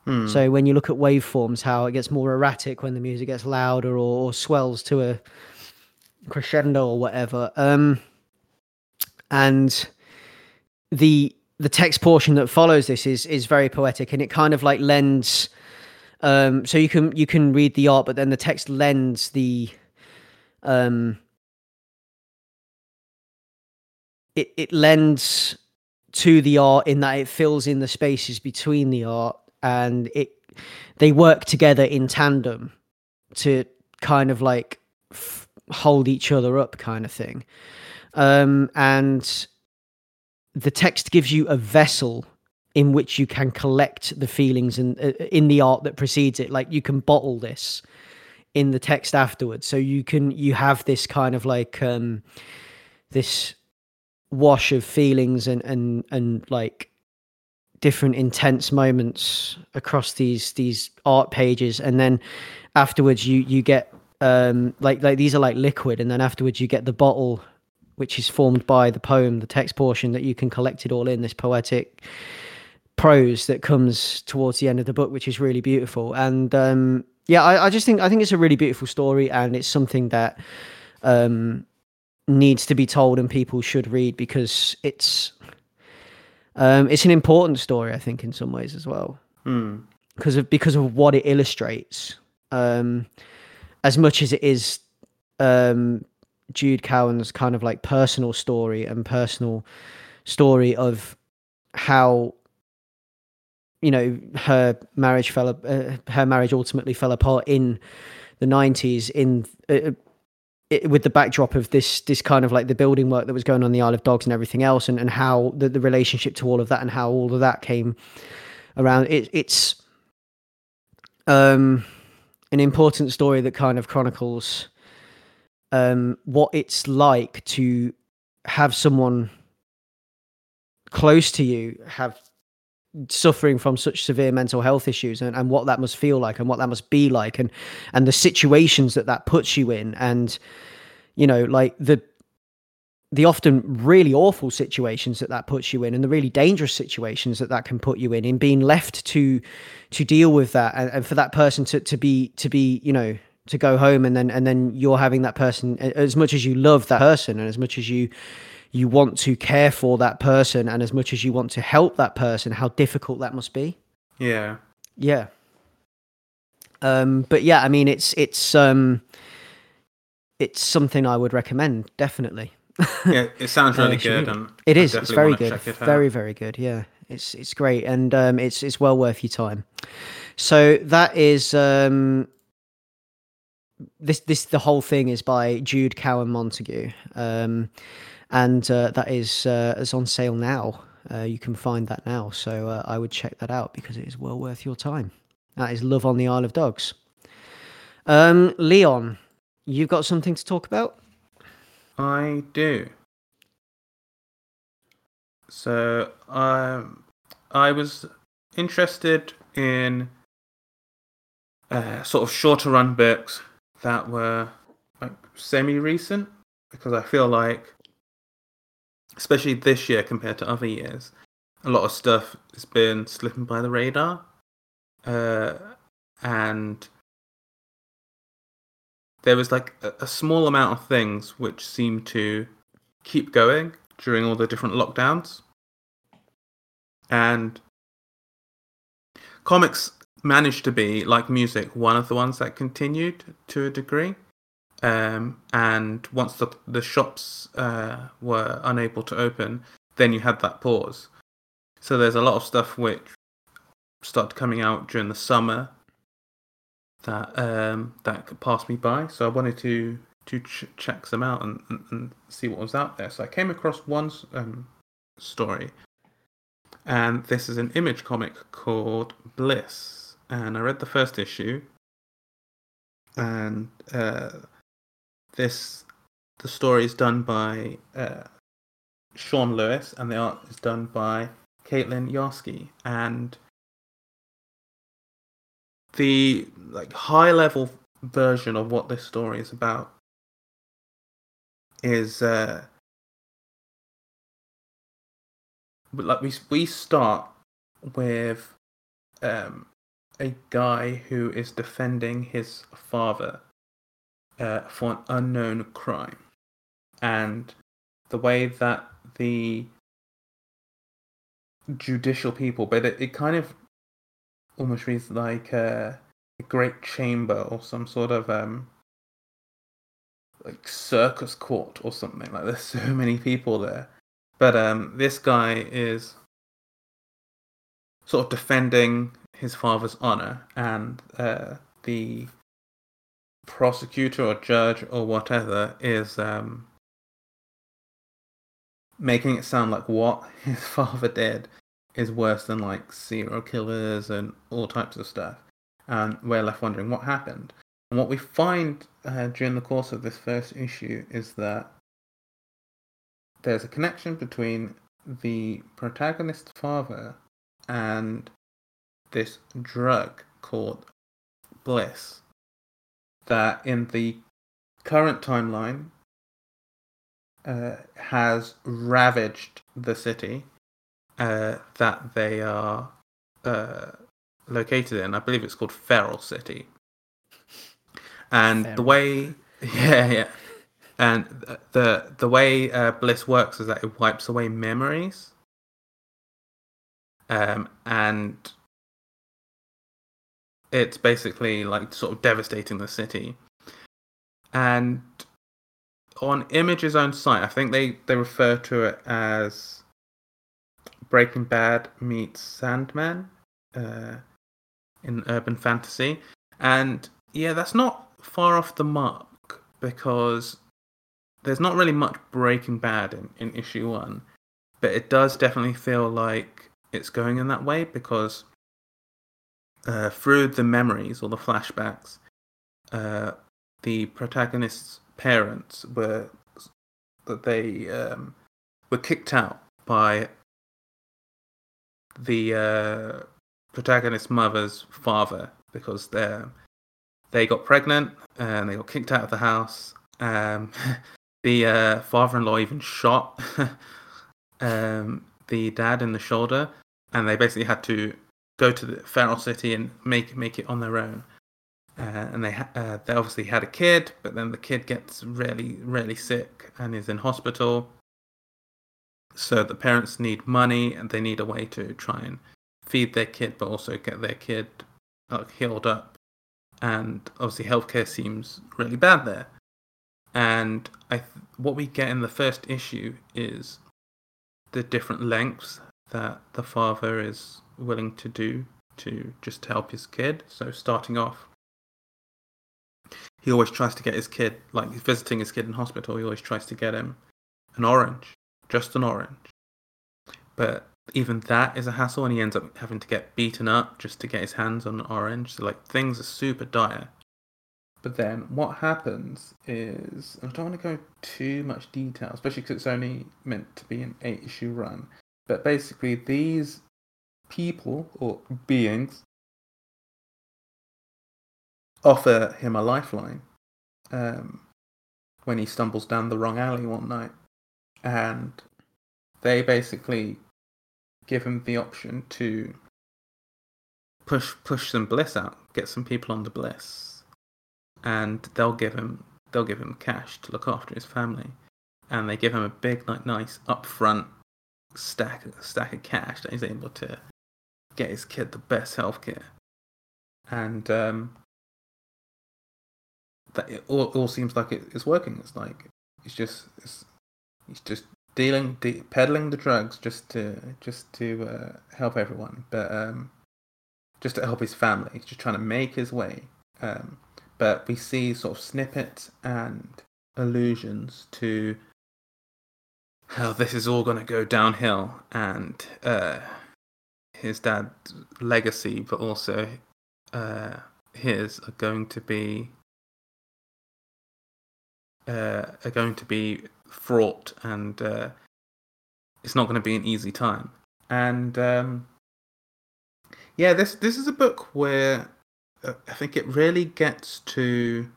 Hmm. So when you look at waveforms, how it gets more erratic when the music gets louder or, or swells to a crescendo or whatever. Um, and the the text portion that follows this is is very poetic, and it kind of like lends. Um, so you can you can read the art, but then the text lends the um, it it lends to the art in that it fills in the spaces between the art and it they work together in tandem to kind of like f- hold each other up kind of thing. Um, and the text gives you a vessel in which you can collect the feelings and uh, in the art that precedes it. Like you can bottle this in the text afterwards. So you can you have this kind of like um this wash of feelings and and and like different intense moments across these these art pages. And then afterwards you you get um like like these are like liquid. And then afterwards you get the bottle which is formed by the poem the text portion that you can collect it all in this poetic prose that comes towards the end of the book which is really beautiful. And um yeah I, I just think i think it's a really beautiful story and it's something that um needs to be told and people should read because it's um, it's an important story, I think, in some ways as well, Mm. because of because of what it illustrates. Um, as much as it is um, Jude Cowan's kind of like personal story and personal story of how you know her marriage fell uh, her marriage ultimately fell apart in the 90s in uh, it, with the backdrop of this this kind of like the building work that was going on the Isle of Dogs and everything else, and, and how the, the relationship to all of that and how all of that came around. It, it's um, an important story that kind of chronicles um, what it's like to have someone close to you have suffering from such severe mental health issues and, and what that must feel like and what that must be like and and the situations that that puts you in. And you know like the the often really awful situations that that puts you in and the really dangerous situations that that can put you in in being left to to deal with that and, and for that person to to be to be you know to go home and then and then you're having that person as much as you love that person and as much as you you want to care for that person and as much as you want to help that person how difficult that must be. Yeah. yeah. Um but yeah i mean it's it's um it's something i would recommend definitely. Yeah, it sounds Uh, really should good. it. It it's very good. it very very good. Yeah. It's it's great and um it's it's well worth your time. So that is um this this the whole thing is by jude cowan montague. Um and uh, that is uh, is on sale now. Uh, you can find that now. So i would check that out because it is well worth your time. That is love on the isle of dogs. Um leon you've got something to talk about? I do. So um, I was interested in uh, sort of shorter run books that were like semi recent because I feel like, especially this year compared to other years, a lot of stuff has been slipping by the radar, uh, and there was like a, a small amount of things which seemed to keep going during all the different lockdowns. And comics managed to be, like music, one of the ones that continued to a degree. Um, and once the, the shops uh, were unable to open, then you had that pause. So there's a lot of stuff which started coming out during the summer that um, that could pass me by. So I wanted to to ch- check them out and, and, and see what was out there. So I came across one um, story, and this is an image comic called Bliss. And I read the first issue, and uh, this the story is done by uh, Sean Lewis, and the art is done by Caitlin Yarsky, and the like high level version of what this story is about is uh like we we start with um a guy who is defending his father uh, for an unknown crime. And the way that the judicial people but it, it kind of almost reads like a, a great chamber or some sort of um like circus court or something. Like there's so many people there. But um this guy is sort of defending his father's honor, and uh, the prosecutor or judge or whatever is um, making it sound like what his father did is worse than like serial killers and all types of stuff. And we're left wondering what happened. And what we find uh, during the course of this first issue is that there's a connection between the protagonist's father and this drug called Bliss that in the current timeline uh, has ravaged the city uh, that they are uh, located in. I believe it's called Feral City. And Feral. the way, yeah, yeah, and the the way uh, Bliss works is that it wipes away memories, um, and it's basically like sort of devastating the city. And on Image's own site, I think they they refer to it as Breaking Bad meets Sandman uh, in urban fantasy, and yeah, that's not far off the mark because there's not really much Breaking Bad in, in issue one, but it does definitely feel like it's going in that way because uh, through the memories or the flashbacks, uh, the protagonist's parents were that they um, were kicked out by the uh, protagonist's mother's father because they they got pregnant and they got kicked out of the house. Um, the uh, father-in-law even shot um, the dad in the shoulder, and they basically had to go to the feral city and make make it on their own. Uh, and they ha- uh, they obviously had a kid, but then the kid gets really really sick and is in hospital. So the parents need money and they need a way to try and feed their kid, but also get their kid uh, healed up. And obviously, healthcare seems really bad there. And I th- what we get in the first issue is the different lengths that the father is willing to do to just help his kid. So starting off, he always tries to get his kid, like visiting his kid in hospital, he always tries to get him an orange, just an orange. But even that is a hassle, and he ends up having to get beaten up just to get his hands on an orange. So like things are super dire. But then what happens is I don't want to go too much detail, especially because it's only meant to be an eight issue run. But basically, these people or beings offer him a lifeline um, when he stumbles down the wrong alley one night, and they basically give him the option to push push some bliss out, get some people on the bliss, and they'll give him they'll give him cash to look after his family, and they give him a big like nice upfront stack stack of cash that he's able to get his kid the best healthcare, and um, that it all, all seems like it, it's working. It's like it's just it's, just dealing de- peddling the drugs just to just to uh, help everyone, but um, just to help his family. He's just trying to make his way. Um, but we see sort of snippets and allusions to how this is all going to go downhill and uh, his dad's legacy, but also uh, his are going to be uh, are going to be fraught, and uh, it's not going to be an easy time. And um, yeah, this this is a book where uh, I think it really gets to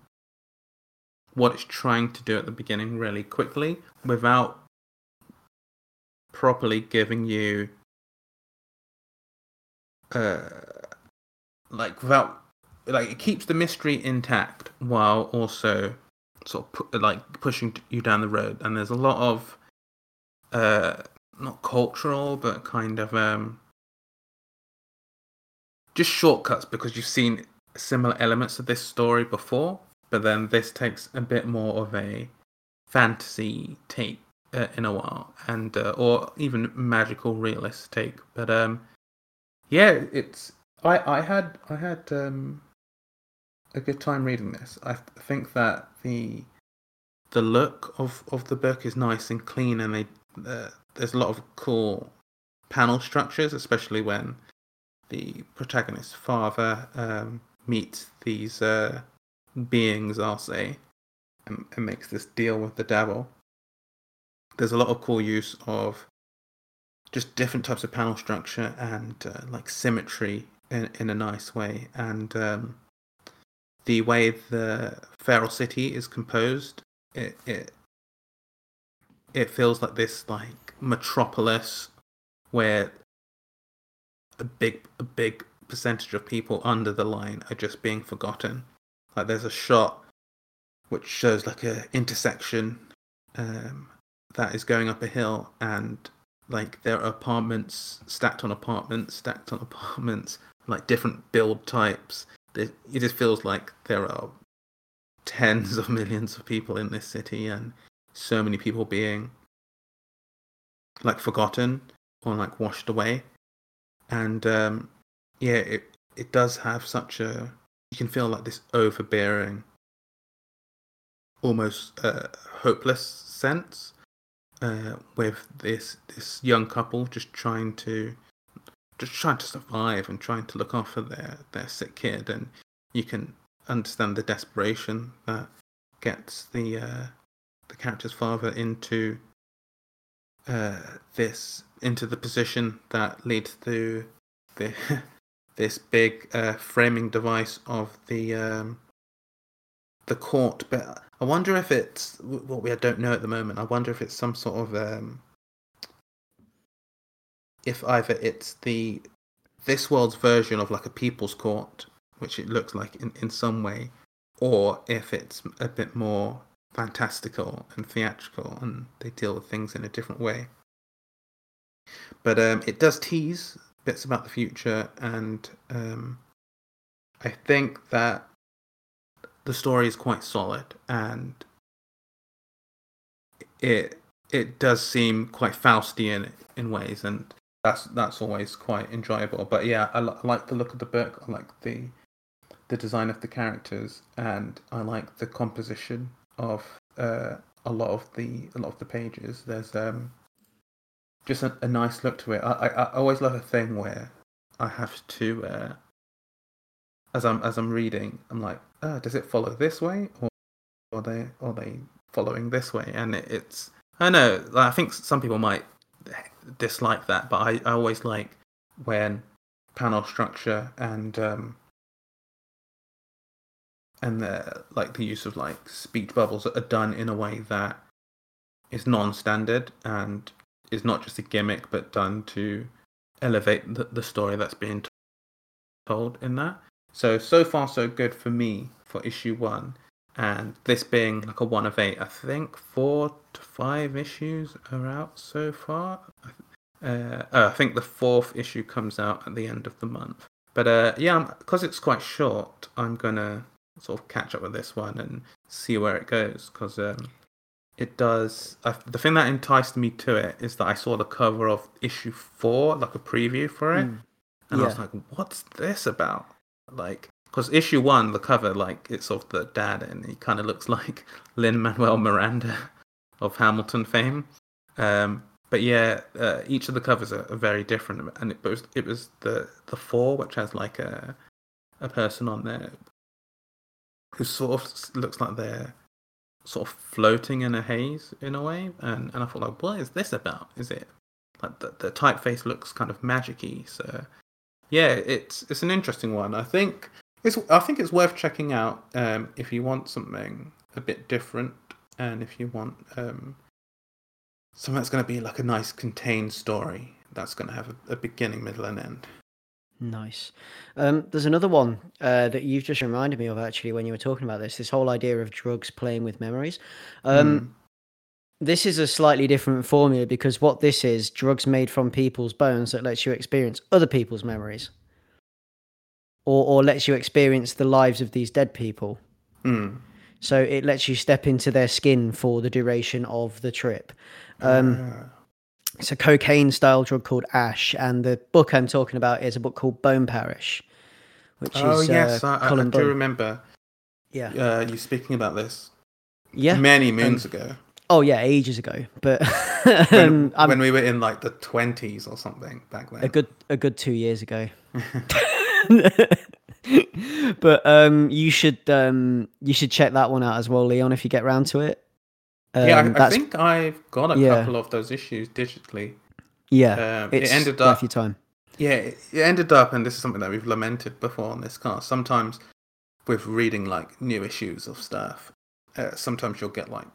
what it's trying to do at the beginning really quickly without properly giving you uh like without like it keeps the mystery intact while also sort of pu- like pushing you down the road. And there's a lot of uh not cultural but kind of um just shortcuts because you've seen similar elements of this story before but then this takes a bit more of a fantasy take uh, in a while and uh, or even magical realist take but um yeah it's I I had I had um, a good time reading this. I think that the the look of of the book is nice and clean, and they uh, there's a lot of cool panel structures, especially when the protagonist's father um, meets these uh, beings, I'll say, and, and makes this deal with the devil. There's a lot of cool use of just different types of panel structure and uh, like symmetry in, in a nice way. And um, the way the feral city is composed, it, it it feels like this like metropolis where a big a big percentage of people under the line are just being forgotten. Like there's a shot which shows like a intersection um, that is going up a hill and like there are apartments stacked on apartments stacked on apartments like different build types. It just feels like there are tens of millions of people in this city and so many people being like forgotten or like washed away. And um yeah it it does have such a you can feel like this overbearing almost uh, hopeless sense uh, with this this young couple just trying to just trying to survive and trying to look after their their sick kid and you can understand the desperation that gets the uh, the character's father into uh, this into the position that leads to the this big uh, framing device of the um, the court. But I wonder if it's what we don't know at the moment. I wonder if it's some sort of um, if either it's the this world's version of like a people's court, which it looks like in, in some way, or if it's a bit more fantastical and theatrical and they deal with things in a different way. But um, it does tease bits about the future, and um, I think that the story is quite solid, and it it does seem quite Faustian in ways, and that's that's always quite enjoyable. But yeah, I, I like the look of the book. I like the the design of the characters, and I like the composition of uh, a lot of the a lot of the pages. There's um, just a, a nice look to it. I, I, I always love a thing where I have to uh, as I'm as I'm reading, I'm like, oh, does it follow this way or are they are they following this way? And it, it's I know I think some people might dislike that, but I, I always like when panel structure and um, and the like the use of like speech bubbles are done in a way that is non-standard and is not just a gimmick but done to elevate the, the story that's being told in that so so far so good for me for issue one and this being like a one of eight i think four to five issues are out so far uh, oh, i think the fourth issue comes out at the end of the month but uh, yeah because it's quite short i'm gonna sort of catch up with this one and see where it goes because um, it does. Uh, the thing that enticed me to it is that I saw the cover of issue four, like a preview for it, mm. and yeah. I was like, "What's this about?" Like, because issue one, the cover, like it's of the dad, and he kind of looks like Lin Manuel Miranda of Hamilton fame. Um, but yeah, uh, each of the covers are, are very different, and it was it was the the four, which has like a a person on there who sort of looks like they're sort of floating in a haze in a way, and and I thought like, what is this about? Is it like the the typeface looks kind of magicy? So yeah, it's it's an interesting one. I think it's I think it's worth checking out um, if you want something a bit different, and if you want um, something that's going to be like a nice contained story that's going to have a, a beginning, middle, and end. Nice. Um, there's another one uh, that you've just reminded me of actually when you were talking about this. This whole idea of drugs playing with memories. Um, mm. This is a slightly different formula because what this is drugs made from people's bones that lets you experience other people's memories, or or lets you experience the lives of these dead people. Mm. So it lets you step into their skin for the duration of the trip. Um, uh it's a cocaine style drug called ash and the book i'm talking about is a book called bone parish which Oh is Oh, yes, uh, I, I, I do remember Yeah, uh, you speaking about this yeah. many moons ago Oh yeah, ages ago. But when, um, when we were in like the twenties or something back then. a good a good two years ago. but um, you should um, you should check that one out as well, Leon, if you get round to it. Um, yeah, I, I think I've got a yeah. couple of those issues digitally. yeah, Um, it ended up your time. Yeah, it it ended up, and this is something that we've lamented before on this cast. Sometimes with reading like new issues of stuff, uh, sometimes you'll get like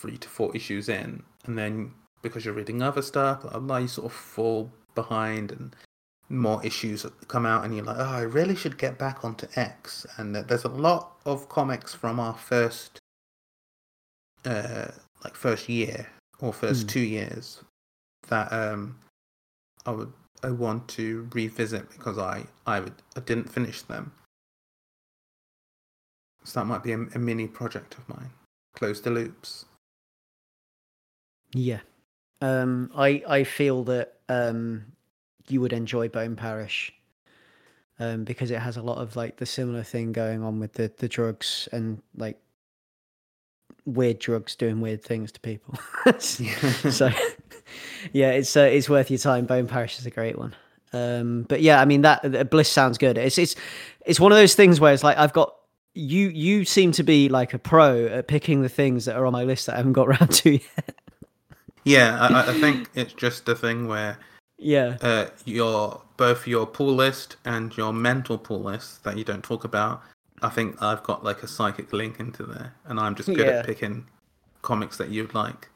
three to four issues in, and then because you're reading other stuff, blah, blah, blah, you sort of fall behind, and more issues come out, and you're like, oh, I really should get back onto X. And there's a lot of comics from our first, uh, like first year or first Hmm. two years that um, I would I want to revisit because I I would I didn't finish them. So that might be a, a mini project of mine. Close the loops. Yeah. Um, I I feel that um, you would enjoy Bone Parish um, because it has a lot of like the similar thing going on with the the drugs and like weird drugs doing weird things to people. so yeah, it's uh, it's worth your time. Bone Parish is a great one. Um, but yeah, I mean that uh, Bliss sounds good. It's it's it's one of those things where it's like I've got you you seem to be like a pro at picking the things that are on my list that I haven't got round to yet. Yeah, I, I- think it's just a thing where yeah. uh, your both your pull list and your mental pull list that you don't talk about. I think I've got like a psychic link into there, and I'm just good Yeah. at picking comics that you'd like.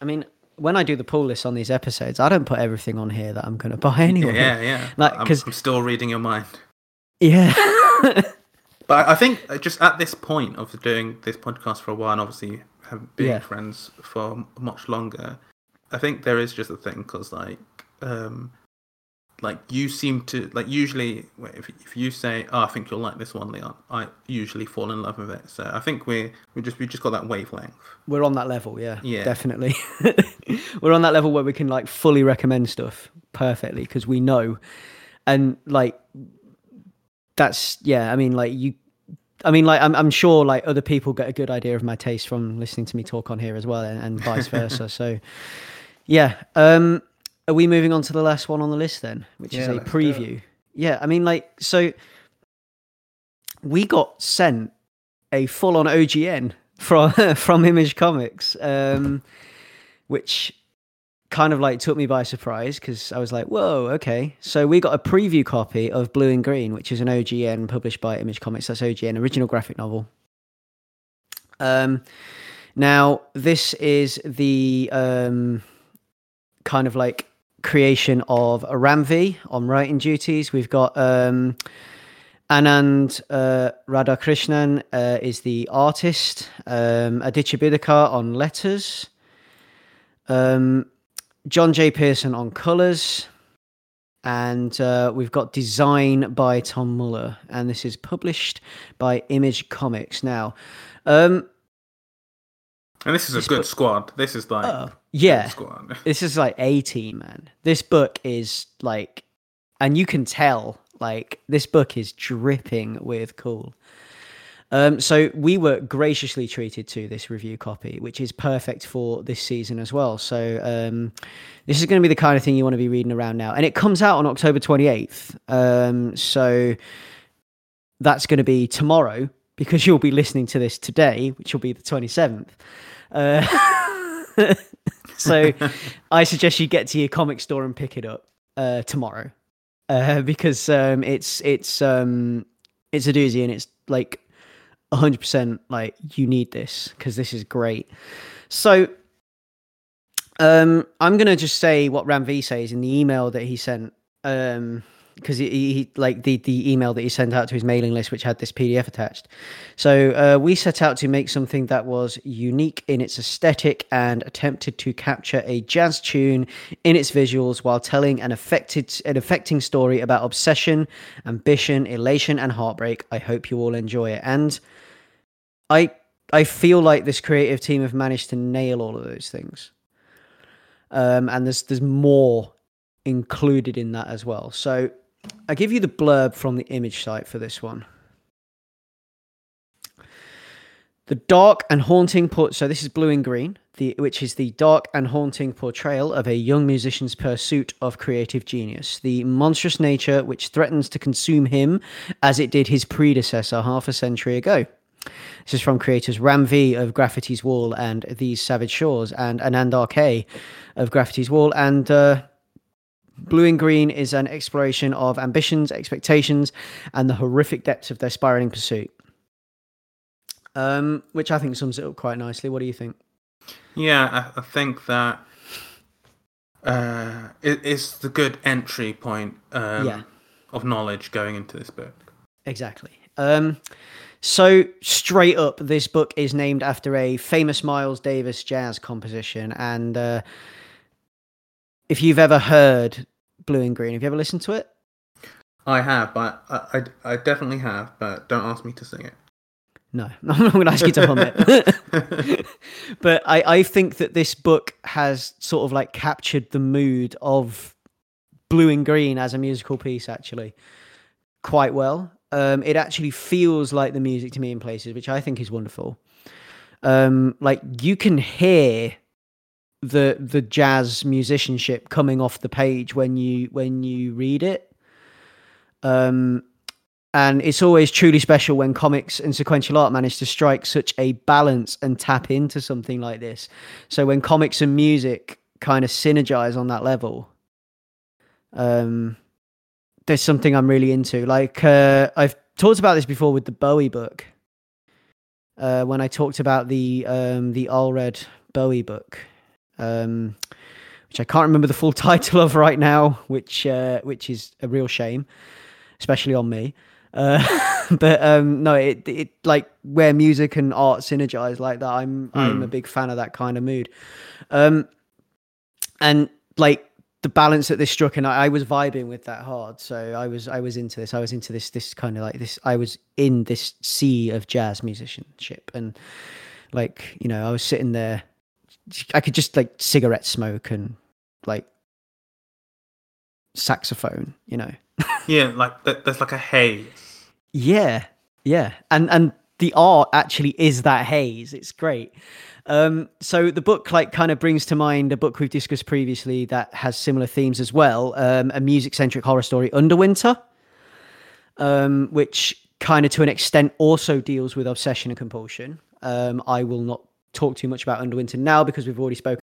I mean, when I do the pull list on these episodes, I don't put everything on here that I'm going to buy anyway. Yeah, yeah. Like, I'm, 'cause- I'm still reading your mind. Yeah. But I think uh, just at this point of doing this podcast for a while, and obviously have been Yeah. friends for much longer, I think there is just a thing because like, um, like you seem to like usually if if you say, "Oh, I think you'll like this one, Leon," I usually fall in love with it. So I think we we just we just got that wavelength. We're on that level, yeah. Yeah. Definitely. We're on that level where we can like fully recommend stuff perfectly because we know. And like that's yeah, I mean like you I mean like I'm I'm sure like other people get a good idea of my taste from listening to me talk on here as well and, and vice versa. so yeah. Um are we moving on to the last one on the list then, which is a let's do it. preview? Yeah, I mean like so we got sent a full on OGN from from Image Comics, um, which kind of like took me by surprise because I was like, "Whoa, okay." So we got a preview copy of Blue in Green, which is an OGN published by Image Comics. That's OGN original graphic novel. Um, now this is the um, kind of like creation of Ram V on writing duties. We've got um, Anand uh, Radhakrishnan uh, is the artist. Um, Aditya Bidikar on letters. Um, John J. Pearson on colours. And uh, we've got design by Tom Muller. And this is published by Image Comics. Now, um, And this is This a good squad. This is like oh, yeah, this is like a team, man. This book is like, and you can tell, like, this book is dripping with cool. Um, so we were graciously treated to this review copy, which is perfect for this season as well. So um, this is going to be the kind of thing you want to be reading around now, and it comes out on October twenty eighth. Um, so that's going to be tomorrow because you'll be listening to this today, which will be the twenty seventh. Uh, so I suggest you get to your comic store and pick it up uh, tomorrow uh, because um, it's it's um, it's a doozy and it's like hundred percent like you need this because this is great. So um, I'm gonna just say what Ram V says in the email that he sent. Um, because he, he like the the email that he sent out to his mailing list, which had this PDF attached. So uh, we set out to make something that was unique in its aesthetic and attempted to capture a jazz tune in its visuals while telling an affected an affecting story about obsession, ambition, elation, and heartbreak. I hope you all enjoy it. And I I feel like this creative team have managed to nail all of those things. Um, and there's there's more included in that as well. So I give you the blurb from the image site for this one. The dark and haunting port. So this is blue in green, the which is the dark and haunting portrayal of a young musician's pursuit of creative genius. The monstrous nature which threatens to consume him, as it did his predecessor half a century ago. This is from creators Ram V of Grafity's Wall and These Savage Shores, and Anand RK of Grafity's Wall, and uh, Blue in Green is an exploration of ambitions, expectations, and the horrific depths of their spiraling pursuit. Um, which I think sums it up quite nicely. What do you think? Yeah, I, I think that uh, it, it's the good entry point um, Yeah. of knowledge going into this book. Exactly. Um, so straight up, this book is named after a famous Miles Davis jazz composition, and uh, if you've ever heard Blue in Green, have you ever listened to it? I have, but I, I, I definitely have, but don't ask me to sing it. No, I'm not going to ask you to hum it. but I, I think that this book has sort of like captured the mood of Blue in Green as a musical piece, actually, quite well. Um, it actually feels like the music to me in places, which I think is wonderful. Um, like you can hear the the jazz musicianship coming off the page when you when you read it. Um, and it's always truly special when comics and sequential art manage to strike such a balance and tap into something like this. So when comics and music kind of synergize on that level, um, there's something I'm really into. Like uh, I've talked about this before with the Bowie book. Uh, when I talked about the um, the Allred Bowie book, um, which I can't remember the full title of right now, which uh, which is a real shame, especially on me. Uh, but um, no, it it like where music and art synergize like that. I'm I'm a big fan of that kind of mood. Um, and like the balance that this struck, and I, I was vibing with that hard. So I was I was into this. I was into this this kind of like this. I was in this sea of jazz musicianship, and like you know, I was sitting there. I could just like cigarette smoke and like saxophone, you know. yeah, like th- there's like a haze. Yeah, yeah, and and the art actually is that haze. It's great. Um, so the book like kind of brings to mind a book we've discussed previously that has similar themes as well. Um, a music centric horror story, Underwinter, um, which kind of to an extent also deals with obsession and compulsion. Um, I will not talk too much about Underwinter now because we've already spoken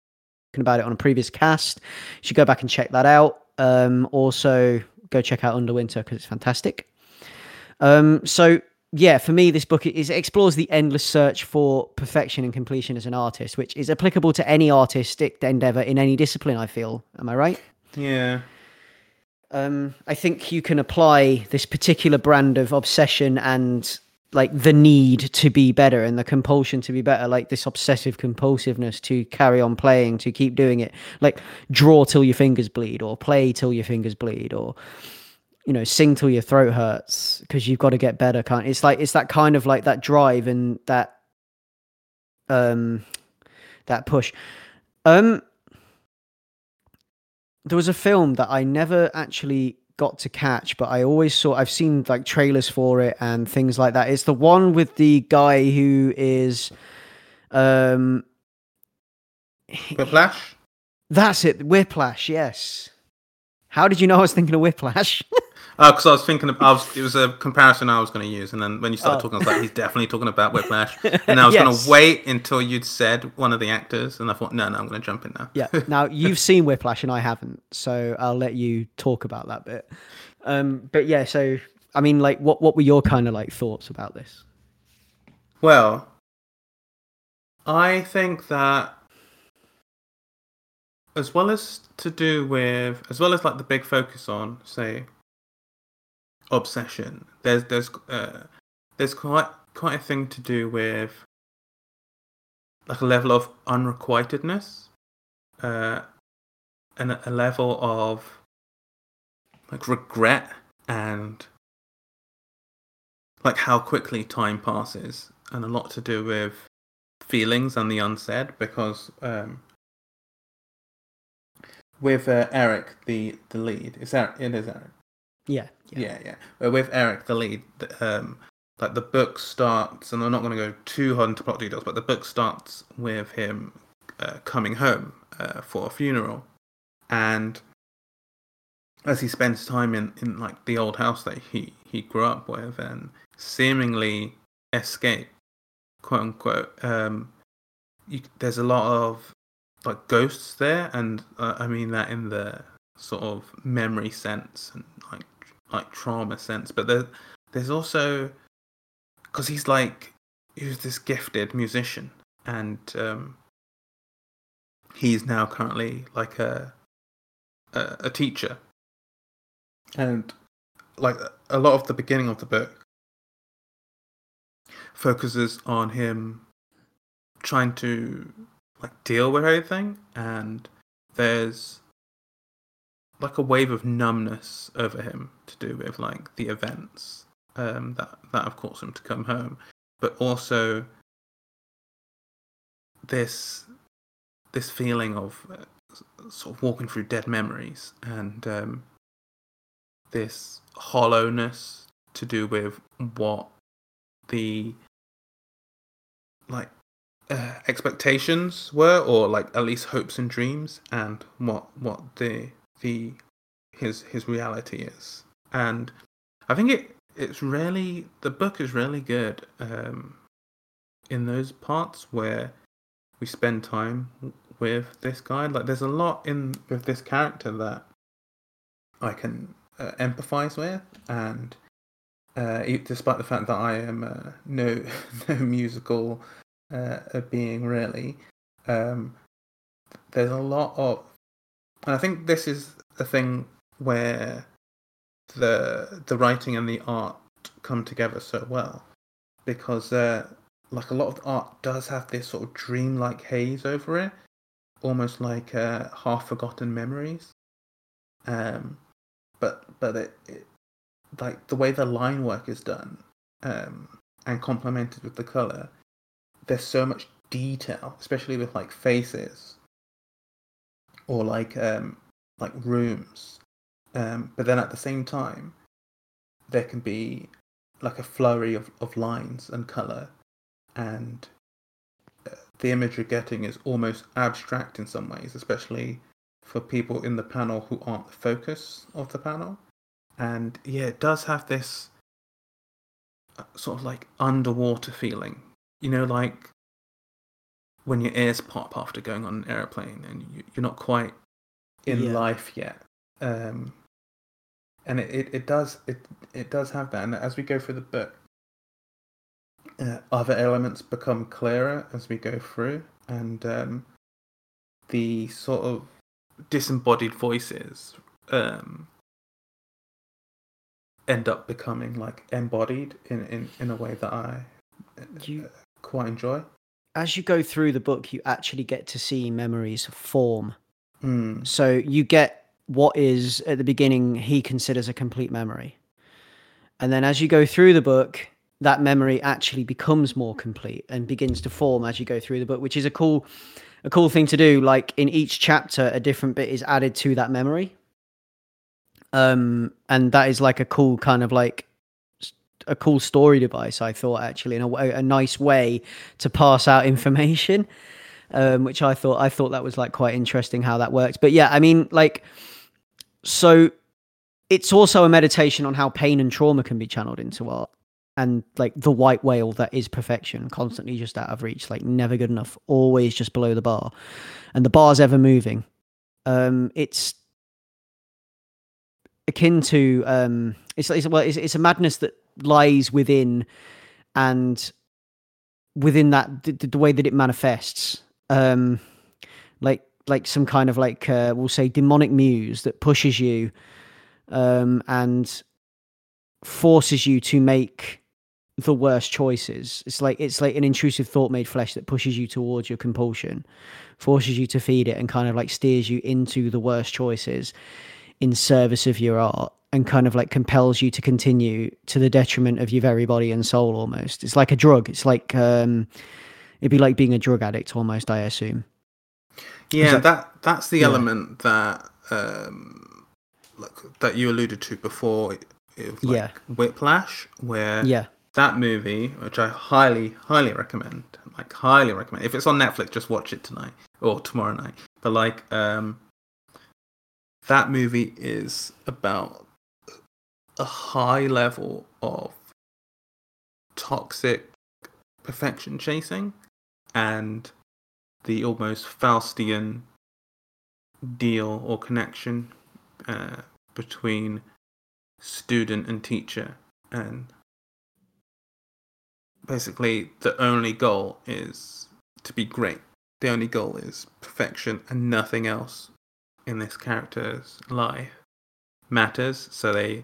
about it on a previous cast. You should go back and check that out. Um, also, go check out Underwinter because it's fantastic. Um, so yeah, for me, this book is explores the endless search for perfection and completion as an artist, which is applicable to any artistic endeavor in any discipline. I feel. Am I right? Yeah. Um, I think you can apply this particular brand of obsession and like the need to be better and the compulsion to be better, like this obsessive compulsiveness to carry on playing, to keep doing it, like draw till your fingers bleed, or play till your fingers bleed, or you know, sing till your throat hurts because you've got to get better. Can't it's like it's that kind of like that drive and that um that push. Um, there was a film that I never actually got to catch, but I always saw. I've seen like trailers for it and things like that. It's the one with the guy who is, um, Whiplash? that's it, Whiplash. Yes. How did you know I was thinking of Whiplash? Because I was thinking, of, I was, it was a comparison I was going to use, and then when you started Oh. talking, I was like, he's definitely talking about Whiplash. And I was going to wait until you'd said one of the actors, and I thought, no, no, I'm going to jump in now. yeah. Now you've seen Whiplash and I haven't, so I'll let you talk about that bit. Um, but yeah, so I mean, like, what what were your kind of like thoughts about this? Well, I think that as well as to do with, as well as like the big focus on, say, obsession, there's there's uh, there's quite quite a thing to do with like a level of unrequitedness, uh, and a level of like regret and like how quickly time passes and a lot to do with feelings and the unsaid because um with uh, Eric the the lead. Is that it is Eric Yeah, Yeah, yeah. But with Eric, the lead, um, like the book starts, and I'm not going to go too hard into plot details, but the book starts with him uh, coming home uh, for a funeral, and as he spends time in, in like the old house that he he grew up with, and seemingly escape, quote unquote. Um, you, there's a lot of like ghosts there, and uh, I mean that in the sort of memory sense and like like trauma sense. But there, there's also because he's like he's this gifted musician, and um, he's now currently like a a, a teacher, and like a lot of the beginning of the book focuses on him trying to like deal with everything and there's like a wave of numbness over him to do with like the events um, that that have caused him to come home, but also this this feeling of uh, sort of walking through dead memories and um, this hollowness to do with what the like uh, expectations were, or like at least hopes and dreams, and what what the the his his reality is. And I think it it's really the book is really good um, in those parts where we spend time with this guy. Like there's a lot in with this character that I can uh, empathize with, and uh, despite the fact that I am uh, no no musical uh, being really, um, there's a lot of, and I think this is the thing where the the writing and the art come together so well, because uh, like a lot of art does have this sort of dreamlike haze over it, almost like uh, half forgotten memories. Um, but but it, it like the way the line work is done um, and complemented with the color there's so much detail especially with like faces or like um like rooms. Um but then at the same time there can be like a flurry of, of lines and color and uh, the image you're getting is almost abstract in some ways especially for people in the panel who aren't the focus of the panel. And yeah, it does have this uh, sort of like underwater feeling. You know, like when your ears pop after going on an airplane and you, you're not quite in Yeah. life yet. Um, and it, it, it does it it does have that. And as we go through the book, uh, other elements become clearer as we go through, and um, the sort of disembodied voices um, end up becoming like embodied in, in, in a way that I uh, quite enjoy. As you go through the book, you actually get to see memories form. Mm. So you get what is at the beginning he considers a complete memory. And then as you go through the book, that memory actually becomes more complete and begins to form as you go through the book, which is a cool a cool thing to do. Like in each chapter, a different bit is added to that memory. Um, and that is like a cool kind of like a cool story device, I thought actually, in a a nice way to pass out information um, which I thought I thought that was like quite interesting how that works. But yeah, I mean, like, so it's also a meditation on how pain and trauma can be channeled into art, and like the white whale that is perfection, constantly just out of reach, like never good enough, always just below the bar, and the bar's ever moving. Um, it's akin to um, it's it's well, it's, it's a madness that lies within, and within that the, the way that it manifests. Um like like some kind of like uh, we'll say demonic muse that pushes you um and forces you to make the worst choices. It's like it's like an intrusive thought made flesh that pushes you towards your compulsion forces you to feed it and kind of like steers you into the worst choices in service of your art and kind of like compels you to continue to the detriment of your very body and soul almost it's like a drug it's like um it'd be like being a drug addict almost i assume Yeah, that- that that's the Yeah. element that um, like, that you alluded to before, like Yeah. Whiplash, where Yeah. that movie, which I highly, highly recommend, like highly recommend. If it's on Netflix, just watch it tonight or tomorrow night. But like, um, that movie is about a high level of toxic perfection chasing and the almost Faustian deal or connection uh, between student and teacher. And basically the only goal is to be great. The only goal is perfection and nothing else in this character's life matters so they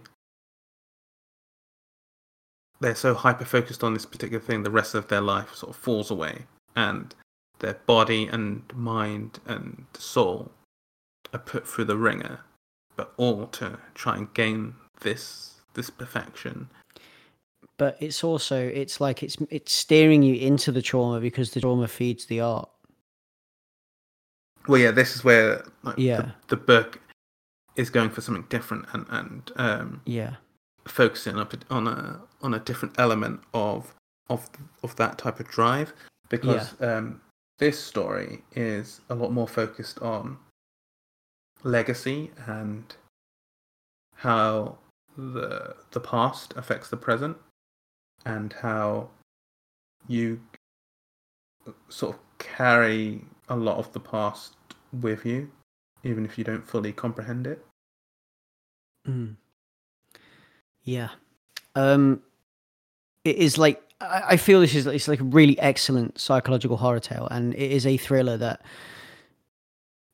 they're so hyper focused on this particular thing the rest of their life sort of falls away and their body and mind and soul are put through the ringer but all to try and gain this this perfection But it's also it's like it's it's steering you into the trauma because the trauma feeds the art. Well yeah this is where like, Yeah. the, the book is going for something different and and um Yeah. focusing up on a on a different element of of of that type of drive because um, this story is a lot more focused on legacy and how the the past affects the present and how you sort of carry a lot of the past with you even if you don't fully comprehend it Mm. Yeah. Um it is like I feel this is it's like a really excellent psychological horror tale and it is a thriller that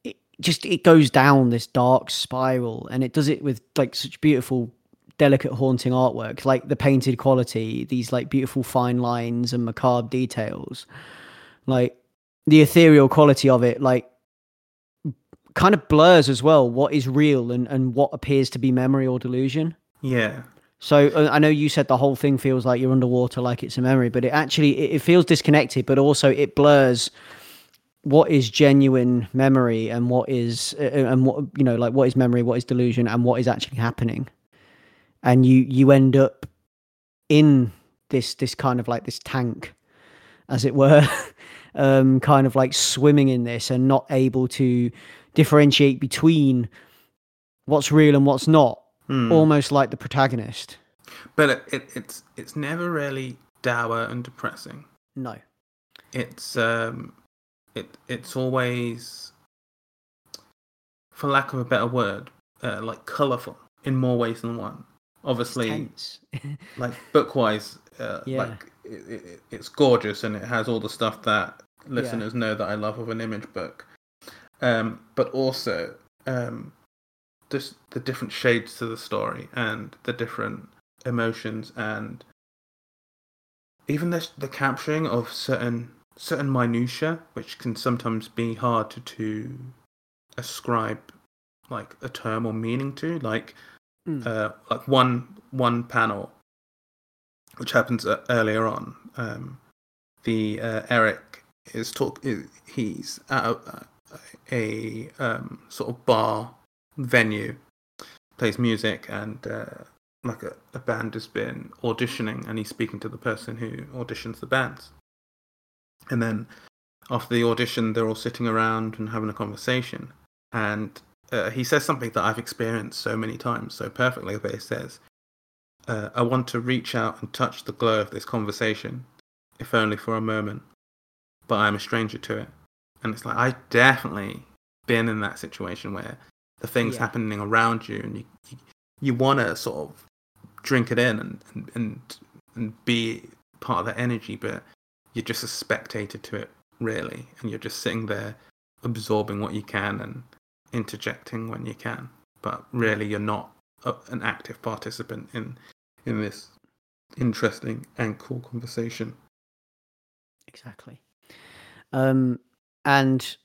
it just it goes down this dark spiral and it does it with like such beautiful delicate haunting artwork like the painted quality these like beautiful fine lines and macabre details like the ethereal quality of it like kind of blurs as well what is real and, and what appears to be memory or delusion yeah so uh, I know you said the whole thing feels like you're underwater, like it's a memory, but it actually it, it feels disconnected. But also it blurs what is genuine memory and what is uh, and what you know, like what is memory, what is delusion, and what is actually happening. And you you end up in this this kind of like this tank, as it were, um, kind of like swimming in this and not able to differentiate between what's real and what's not Hmm. almost like the protagonist. But it, it, it's it's never really dour and depressing. No. It's um, it it's always, for lack of a better word, uh, like colourful in more ways than one. Obviously, like book wise, uh, Yeah. like it, it, it's gorgeous and it has all the stuff that listeners know that I love of an image book. Um, but also um, just the different shades to the story and the different emotions and even the the capturing of certain certain minutia, which can sometimes be hard to, to ascribe like a term or meaning to, like Mm. uh, like one one panel, which happens uh, earlier on. Um, the uh, Eric is talk. He's at a, a um, sort of bar venue, plays music, and uh, like a, a band has been auditioning, and he's speaking to the person who auditions the bands. And then after the audition, they're all sitting around and having a conversation, and uh, he says something that I've experienced so many times so perfectly. But he says, uh, "I want to reach out and touch the glow of this conversation, if only for a moment, but I'm a stranger to it." And it's like I definitely been in that situation where the things Yeah. happening around you, and you you, you want to sort of drink it in and, and and and be part of that energy, but you're just a spectator to it, really, and you're just sitting there absorbing what you can and interjecting when you can, but really you're not an active participant in in this interesting and cool conversation. Exactly. Um, and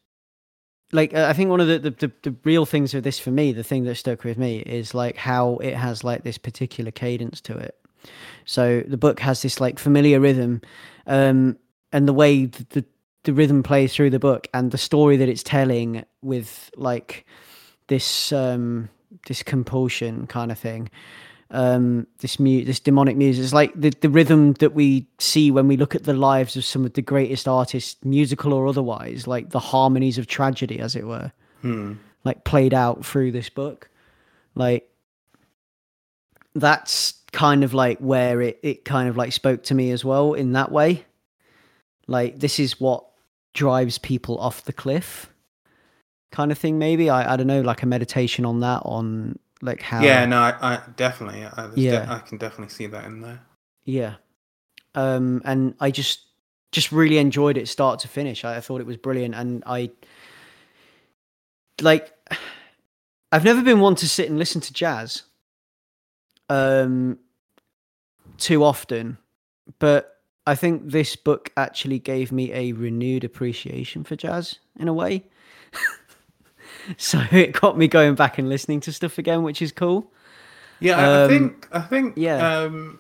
like uh, I think one of the, the the the real things of this for me, the thing that stuck with me is like how it has like this particular cadence to it. So the book has this like familiar rhythm, um, and the way th- the the rhythm plays through the book and the story that it's telling with like this um this compulsion kind of thing um this mu- this demonic music. It's like the, the rhythm that we see when we look at the lives of some of the greatest artists musical or otherwise like the harmonies of tragedy as it were Hmm. like played out through this book. Like that's kind of like where it, it kind of like spoke to me as well in that way. Like this is what drives people off the cliff kind of thing maybe i, I don't know like a meditation on that on like how Yeah, no, I, I definitely, I, there's de- Yeah. I can definitely see that in there. Yeah. Um, and I just just really enjoyed it start to finish. I, I thought it was brilliant and I like I've never been one to sit and listen to jazz um too often, but I think this book actually gave me a renewed appreciation for jazz in a way. so it got me going back and listening to stuff again, which is cool. Yeah, I, I Um, think, I think, yeah. um,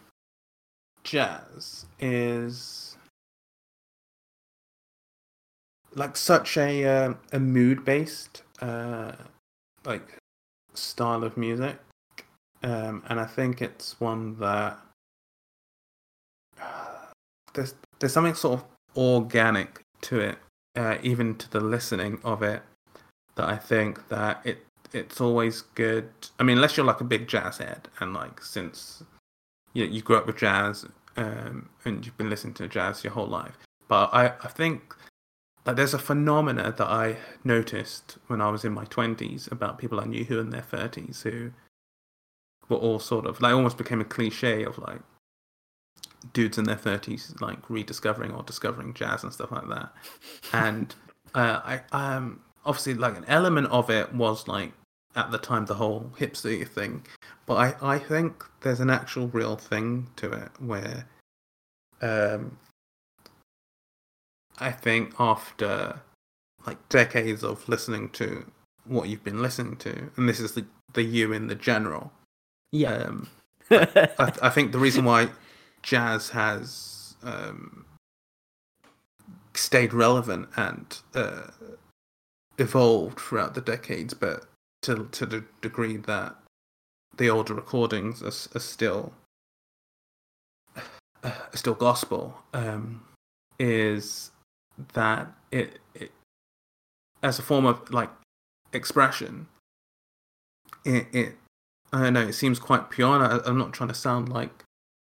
jazz is like such a uh, a mood based uh, like style of music, um, and I think it's one that there's there's something sort of organic to it, uh, even to the listening of it, that I think that it it's always good. I mean, unless you're like a big jazz head, and like since you you grew up with jazz, um, and you've been listening to jazz your whole life. But I I think that there's a phenomena that I noticed when I was in my twenties about people I knew who in their thirties who were all sort of like almost became a cliche of like dudes in their thirties like rediscovering or discovering jazz and stuff like that. And uh, I um obviously like an element of it was like at the time the whole hipster thing, but I I think there's an actual real thing to it where um I think after like decades of listening to what you've been listening to, and this is the the you in the general. Yeah. Um, I, I think the reason why jazz has um, stayed relevant and uh, evolved throughout the decades, but to to the degree that the older recordings are, are still are still gospel, um, is that it, it as a form of like expression, it, it I don't know. It seems quite pure. I, I'm not trying to sound like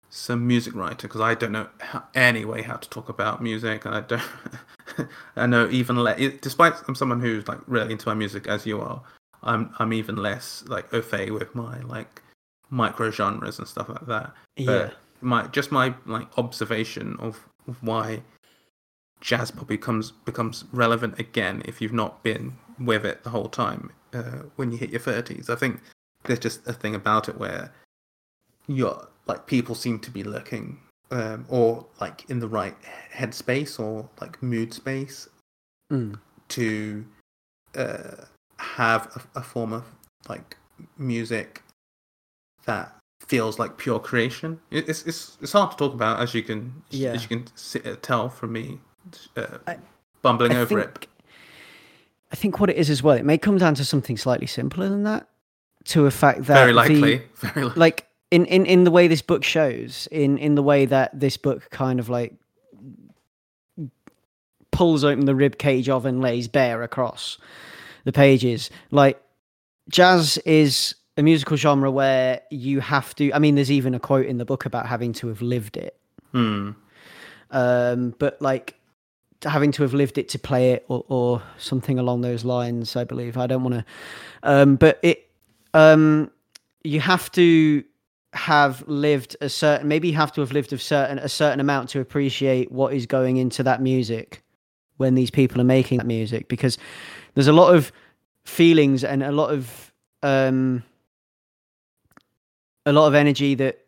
some music writer because I don't know how, any way how to talk about music, and I don't. I know even less. Despite I'm someone who's like really into my music as you are, I'm I'm even less like au fait with my like micro genres and stuff like that. yeah. But my just my like observation of, of why jazz pop becomes becomes relevant again if you've not been with it the whole time uh, when you hit your thirties. I think there's just a thing about it where you're like people seem to be looking um, or like in the right headspace or like mood space Mm. to uh, have a, a form of like music that feels like pure creation. It's it's it's hard to talk about as you can Yeah. as you can uh, tell from me uh, I- bumbling I over it. I think what it is as well, it may come down to something slightly simpler than that. To a fact that Very the- likely, very likely. like in, in in the way this book shows, in in the way that this book kind of like pulls open the rib cage of and lays bare across the pages. Like jazz is a musical genre where you have to. I mean, there's even a quote in the book about having to have lived it. Hmm. um, but like having to have lived it to play it or, or something along those lines i believe i don't want to um, but it um, you have to have lived a certain maybe you have to have lived a certain a certain amount to appreciate what is going into that music when these people are making that music because there's a lot of feelings and a lot of um a lot of energy that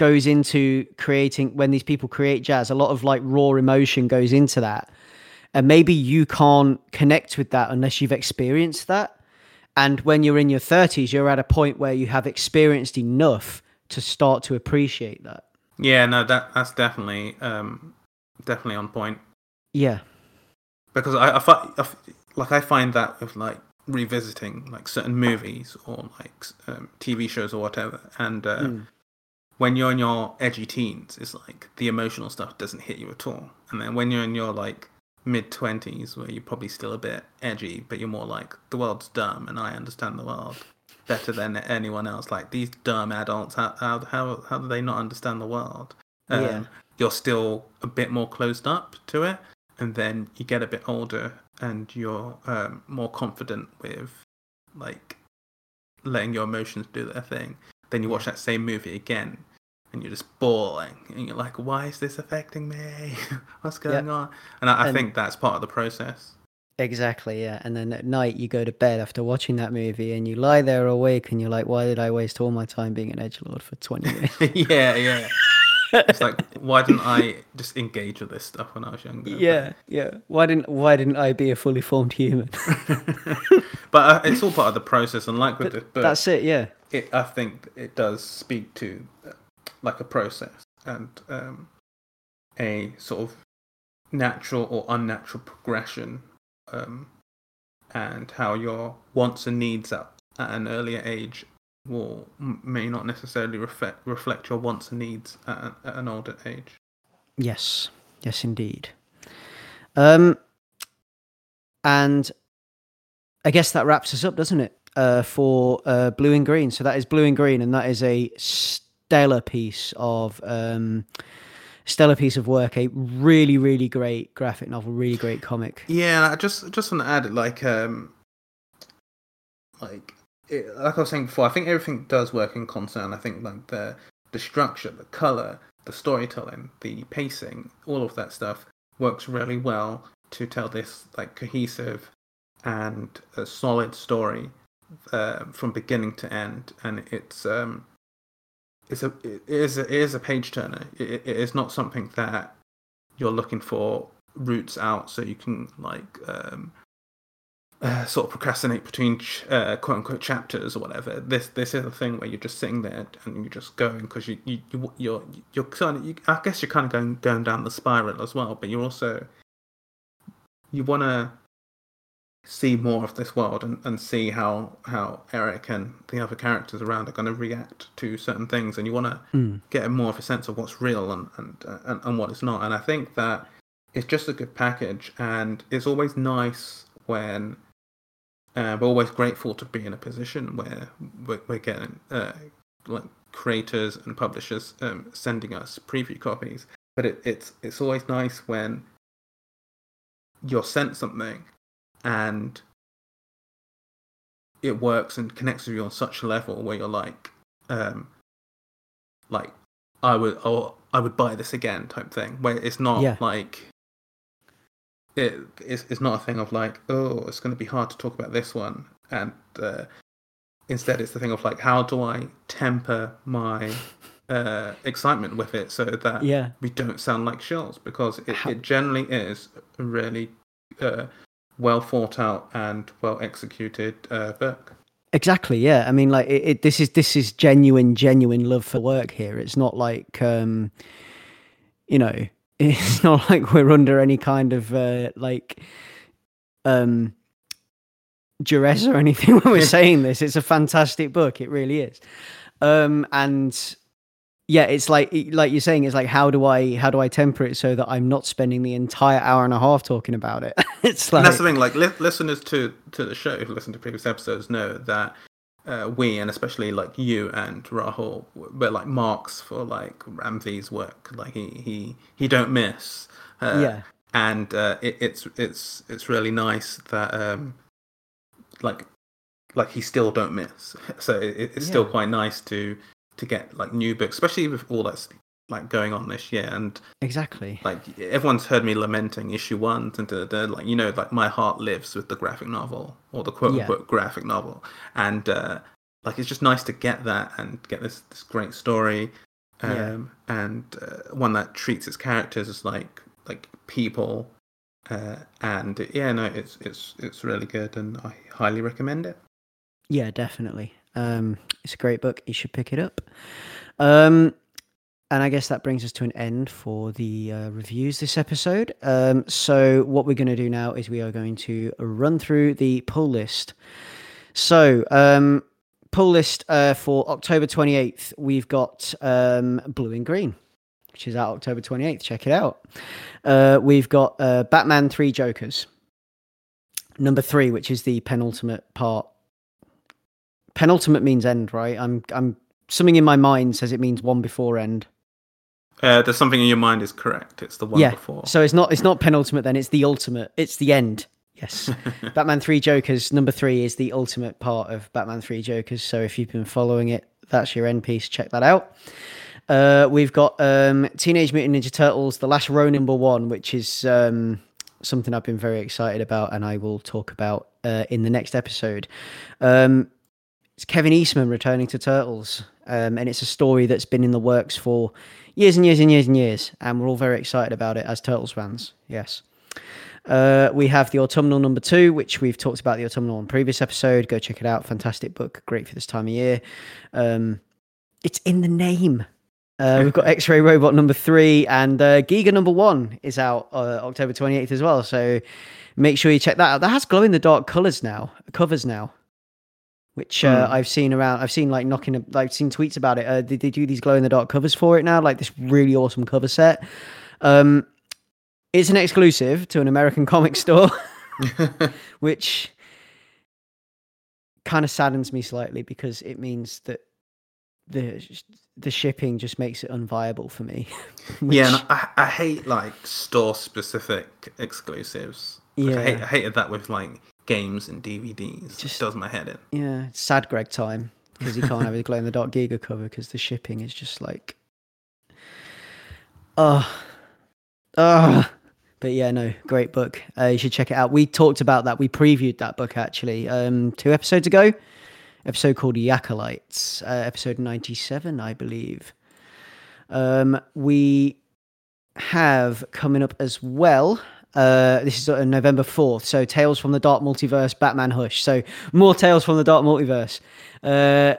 goes into creating when these people create jazz a lot of like raw emotion goes into that. And maybe you can't connect with that unless you've experienced that and when you're in your 30s you're at a point where you have experienced enough to start to appreciate that. Yeah, no, that that's definitely um, definitely on point. Yeah. Because I, I, fi- I like I find that with like revisiting like certain movies or like um, TV shows or whatever, and uh, Mm. when you're in your edgy teens, it's like the emotional stuff doesn't hit you at all, and then when you're in your like mid twenties, where you're probably still a bit edgy, but you're more like the world's dumb and I understand the world better than anyone else. Like these dumb adults, how how how, how do they not understand the world? Um, Yeah. You're still a bit more closed up to it, and then you get a bit older and you're um, more confident with like letting your emotions do their thing. Then you watch that same movie again, and you're just bawling, and you're like, "Why is this affecting me? What's going on?" And I, I And- think that's part of the process. Exactly, yeah. And then at night you go to bed after watching that movie and you lie there awake and you're like, why did I waste all my time being an edge lord for 20 minutes? yeah, yeah. It's like, why didn't I just engage with this stuff when I was younger? yeah, yeah. Why didn't why didn't I be a fully formed human? but uh, it's all part of the process, and like with the book, That's it, yeah. it, I think it does speak to uh, like a process and um, a sort of natural or unnatural progression, um, and how your wants and needs at, at an earlier age will may not necessarily reflect reflect your wants and needs at, an- at an older age. Yes, yes, indeed. Um, and I guess that wraps us up, doesn't it? Uh, for uh, Blue in Green. So that is Blue in Green, and that is a stellar piece of um, stellar piece of work. A really, really great graphic novel, really great comic. Yeah, I just just want to add like um like it, like I was saying before, I think everything does work in concert. And I think like the the structure, the color, the storytelling, the pacing, all of that stuff works really well to tell this like cohesive and a solid story uh, from beginning to end. And it's um it's a it is a, it is a page turner. It, it is not something that you're looking for routes out so you can like um, uh, sort of procrastinate between ch- uh, quote unquote chapters or whatever. This this is a thing where you're just sitting there and you're just going because you you you you're you're kind of you, I guess you're kind of going going down the spiral as well, but you're also you want to see more of this world and, and see how how Eric and the other characters around are going to react to certain things, and you want to Mm. get more of a sense of what's real and and, uh, and and what is not. And I think that it's just a good package, and it's always nice when uh, we're always grateful to be in a position where we're, we're getting uh, like creators and publishers um, sending us preview copies. But it, it's it's always nice when you're sent something and it works and connects with you on such a level where you're like, um, like I would or I would buy this again type thing. Where it's not Yeah. like it it's, it's not a thing of like oh it's going to be hard to talk about this one and uh, instead it's the thing of like how do I temper my uh, excitement with it so that Yeah. we don't sound like shells because it, How- it generally is a really uh, well thought out and well executed uh, book. Exactly. Yeah. I mean, like it, it. This is this is genuine, genuine love for work here. It's not like, um, you know, it's not like we're under any kind of uh, like um duress or anything when we're saying this. It's a fantastic book. It really is. Um, and yeah, it's like like you're saying. It's like how do I how do I temper it so that I'm not spending the entire hour and a half talking about it? it's like And that's the thing. Like li- listeners to to the show who listen to previous episodes know that uh, we and especially like you and Rahul were like marks for like Ram V's work. Like he he he don't miss. Uh, yeah, and uh, it, it's it's it's really nice that um like like he still don't miss so it, it's still quite nice to to get like new books especially with all that's like going on this year and exactly. like everyone's heard me lamenting issue one and da, da, da, like you know like my heart lives with the graphic novel or the quote Yeah. unquote graphic novel and uh like it's just nice to get that and get this this great story um Yeah. and uh, one that treats its characters as like like people uh and yeah no it's it's it's really good and i highly recommend it Yeah, definitely. Um, it's a great book. You should pick it up. Um, and I guess that brings us to an end for the uh, reviews this episode. Um, so, what we're going to do now is we are going to run through the pull list. So, um, pull list uh, for October 28th, we've got um, Blue in Green, which is out October 28th. Check it out. Uh, we've got uh, Batman Three Jokers, number three, which is the penultimate part. Penultimate means end, right? I'm, I'm. Something in my mind says it means one before end. Uh, there's something in your mind is correct. It's the one before. yeah. before. So it's not it's not penultimate then, it's the ultimate. It's the end. Yes. Batman 3 Jokers number 3 is the ultimate part of Batman 3 Jokers. So if you've been following it, that's your end piece. Check that out. Uh, we've got um, Teenage Mutant Ninja Turtles: The Last Ronin number 1, which is um, something I've been very excited about and I will talk about uh, in the next episode. Um, it's Kevin Eastman returning to Turtles, um, and it's a story that's been in the works for years and years and years and years, and we're all very excited about it as Turtles fans. Yes. Uh, we have the autumnal number two, which we've talked about the autumnal on previous episode. Go check it out. Fantastic book, great for this time of year. Um, it's in the name. Uh, we've got X-Ray Robot number three and uh, Giga number one is out uh, October twenty eighth as well. So make sure you check that out. That has glow in the dark colors now, covers now which uh, Hmm. I've seen around. I've seen like knocking, I've seen tweets about it. Uh, they, they do these glow in the dark covers for it now, like this really awesome cover set. Um, it's an exclusive to an American comic store, which kind of saddens me slightly because it means that the the shipping just makes it unviable for me. yeah, which- and I, I hate like store specific exclusives. Like, I, hate, Yeah. I hated that with like games and DVDs. Just- Just does my head in. Yeah, sad Greg time because he can't have his glow in the dark Giga cover because the shipping is just like, oh, oh. But yeah, no, great book. Uh, you should check it out. We talked about that. We previewed that book actually um, two episodes ago. Episode called Yakolites, uh, episode ninety-seven, I believe. Um, we have coming up as well. Uh, this is uh, November 4th. So, Tales from the Dark Multiverse, Batman Hush. So, more Tales from the Dark Multiverse. Uh,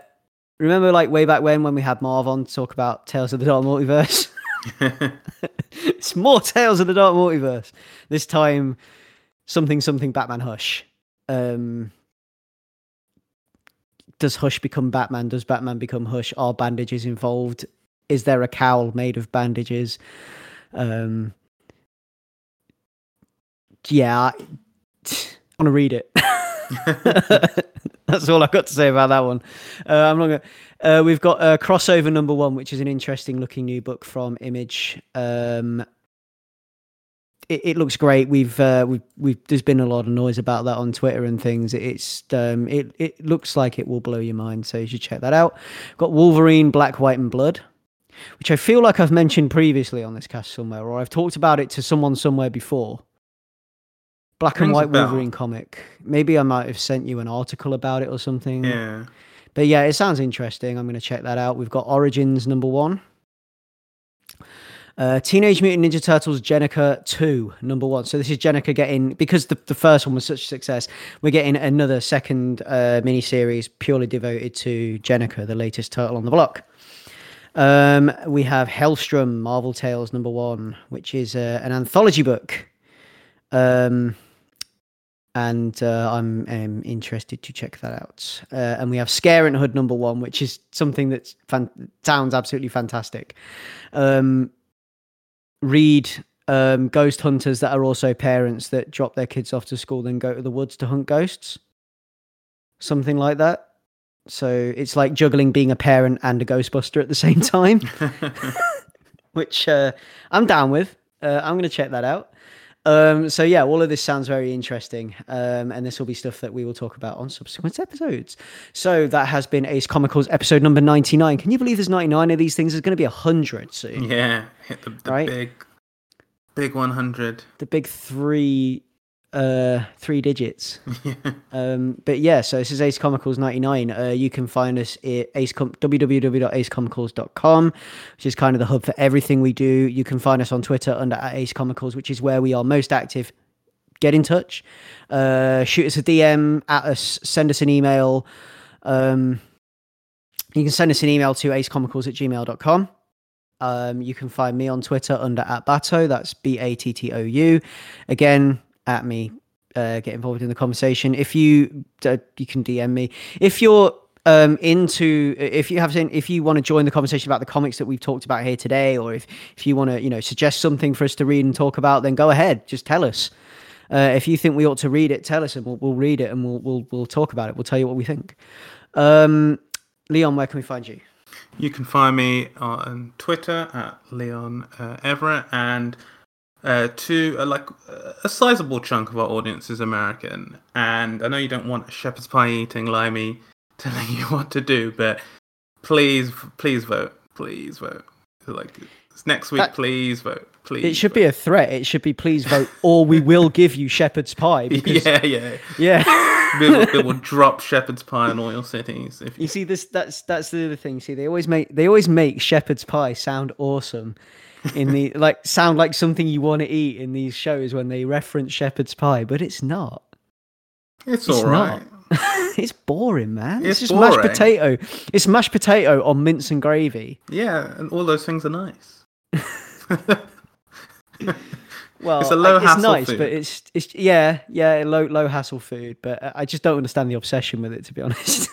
remember, like, way back when, when we had Marv on talk about Tales of the Dark Multiverse? it's more Tales of the Dark Multiverse. This time, something, something Batman Hush. Um, does Hush become Batman? Does Batman become Hush? Are bandages involved? Is there a cowl made of bandages? Um, yeah, I, want to read it. That's all I've got to say about that one. Uh, I'm not gonna. Uh, we've got uh, crossover number one, which is an interesting looking new book from Image. Um, it, it looks great. We've uh, we've we've there's been a lot of noise about that on Twitter and things. It's um, it it looks like it will blow your mind. So you should check that out. Got Wolverine, Black, White, and Blood, which I feel like I've mentioned previously on this cast somewhere, or I've talked about it to someone somewhere before. Black and White. Wolverine comic. Maybe I might have sent you an article about it or something. yeah. But yeah, it sounds interesting. I'm going to check that out. We've got Origins number one. Uh, Teenage Mutant Ninja Turtles Jennika 2, number one. So this is Jennika getting, because the, the first one was such a success, we're getting another second uh, miniseries purely devoted to Jennika, the latest turtle on the block. Um, we have Hellstrom Marvel Tales number one, which is uh, an anthology book. Um, and uh, I'm um, interested to check that out. Uh, and we have Scarenthood number one, which is something that fan- sounds absolutely fantastic. Um, read um, ghost hunters that are also parents that drop their kids off to school and go to the woods to hunt ghosts, something like that. So it's like juggling being a parent and a Ghostbuster at the same time, which uh, I'm down with. Uh, I'm going to check that out. Um, so yeah, all of this sounds very interesting, um, and this will be stuff that we will talk about on subsequent episodes. So that has been Ace Comicals episode number ninety nine. Can you believe there's ninety nine of these things? There's going to be hundred soon. yeah. Hit the, the Right? big, big 100. The big three, uh, three digits. Um, but yeah, so this is Ace Comicals 99. Uh, you can find us at Ace Com- www.acecomicals.com, which is kind of the hub for everything we do. You can find us on Twitter under at Ace Comicals, which is where we are most active. Get in touch, uh, shoot us a DM at us, send us an email. Um, you can send us an email to acecomicals at gmail.com. Um, you can find me on Twitter under at Batou. That's B A T T O U. Again, at me. Uh, get involved in the conversation. If you uh, you can DM me. If you're um into if you have if you want to join the conversation about the comics that we've talked about here today or if if you want to you know suggest something for us to read and talk about then go ahead just tell us uh, if you think we ought to read it tell us and we'll, we'll read it and we'll, we'll we'll talk about it we'll tell you what we think um leon where can we find you You can find me on Twitter at Leon uh, Everett, and uh, to uh, like a sizable chunk of our audience is American. And I know you don't want a shepherd's pie eating limey telling you what to do, but please, please vote, please vote. Like it's next week, That- please vote, please. it should be a threat it should be please vote or we will give you shepherd's pie because yeah, yeah. yeah We will, will drop shepherd's pie in all your cities if You see this that's that's the other thing. See, they always make they always make shepherd's pie sound awesome in the like sound like something you want to eat in these shows when they reference shepherd's pie, but it's not. it's, It's all right. it's boring, man. It's, It's just mashed potato. It's mashed potato on mince and gravy. Yeah, and all those things are nice. Well, It's a low I- it's hassle nice, food. but it's it's yeah, yeah, low low hassle food. But I- I just don't understand the obsession with it, to be honest.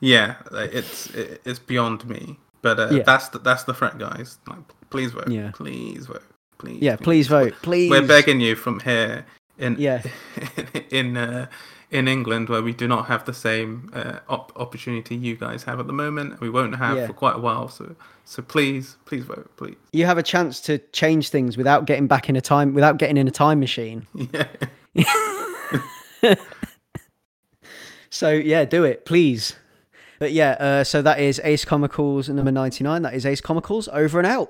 Yeah, it's it's beyond me. But uh, Yeah. that's the, that's the threat, guys. Like, please vote. Yeah. Please vote. Please. yeah, please vote, please. We're begging you from here in Yeah. in uh, in England where we do not have the same uh, op- opportunity you guys have at the moment. We won't have Yeah. for quite a while. So so please please vote. Please. You have a chance to change things without getting back in a time without getting in a time machine. Yeah. So yeah, do it, please. But yeah, uh, so that is Ace Comicals number ninety nine. That is Ace Comicals over and out.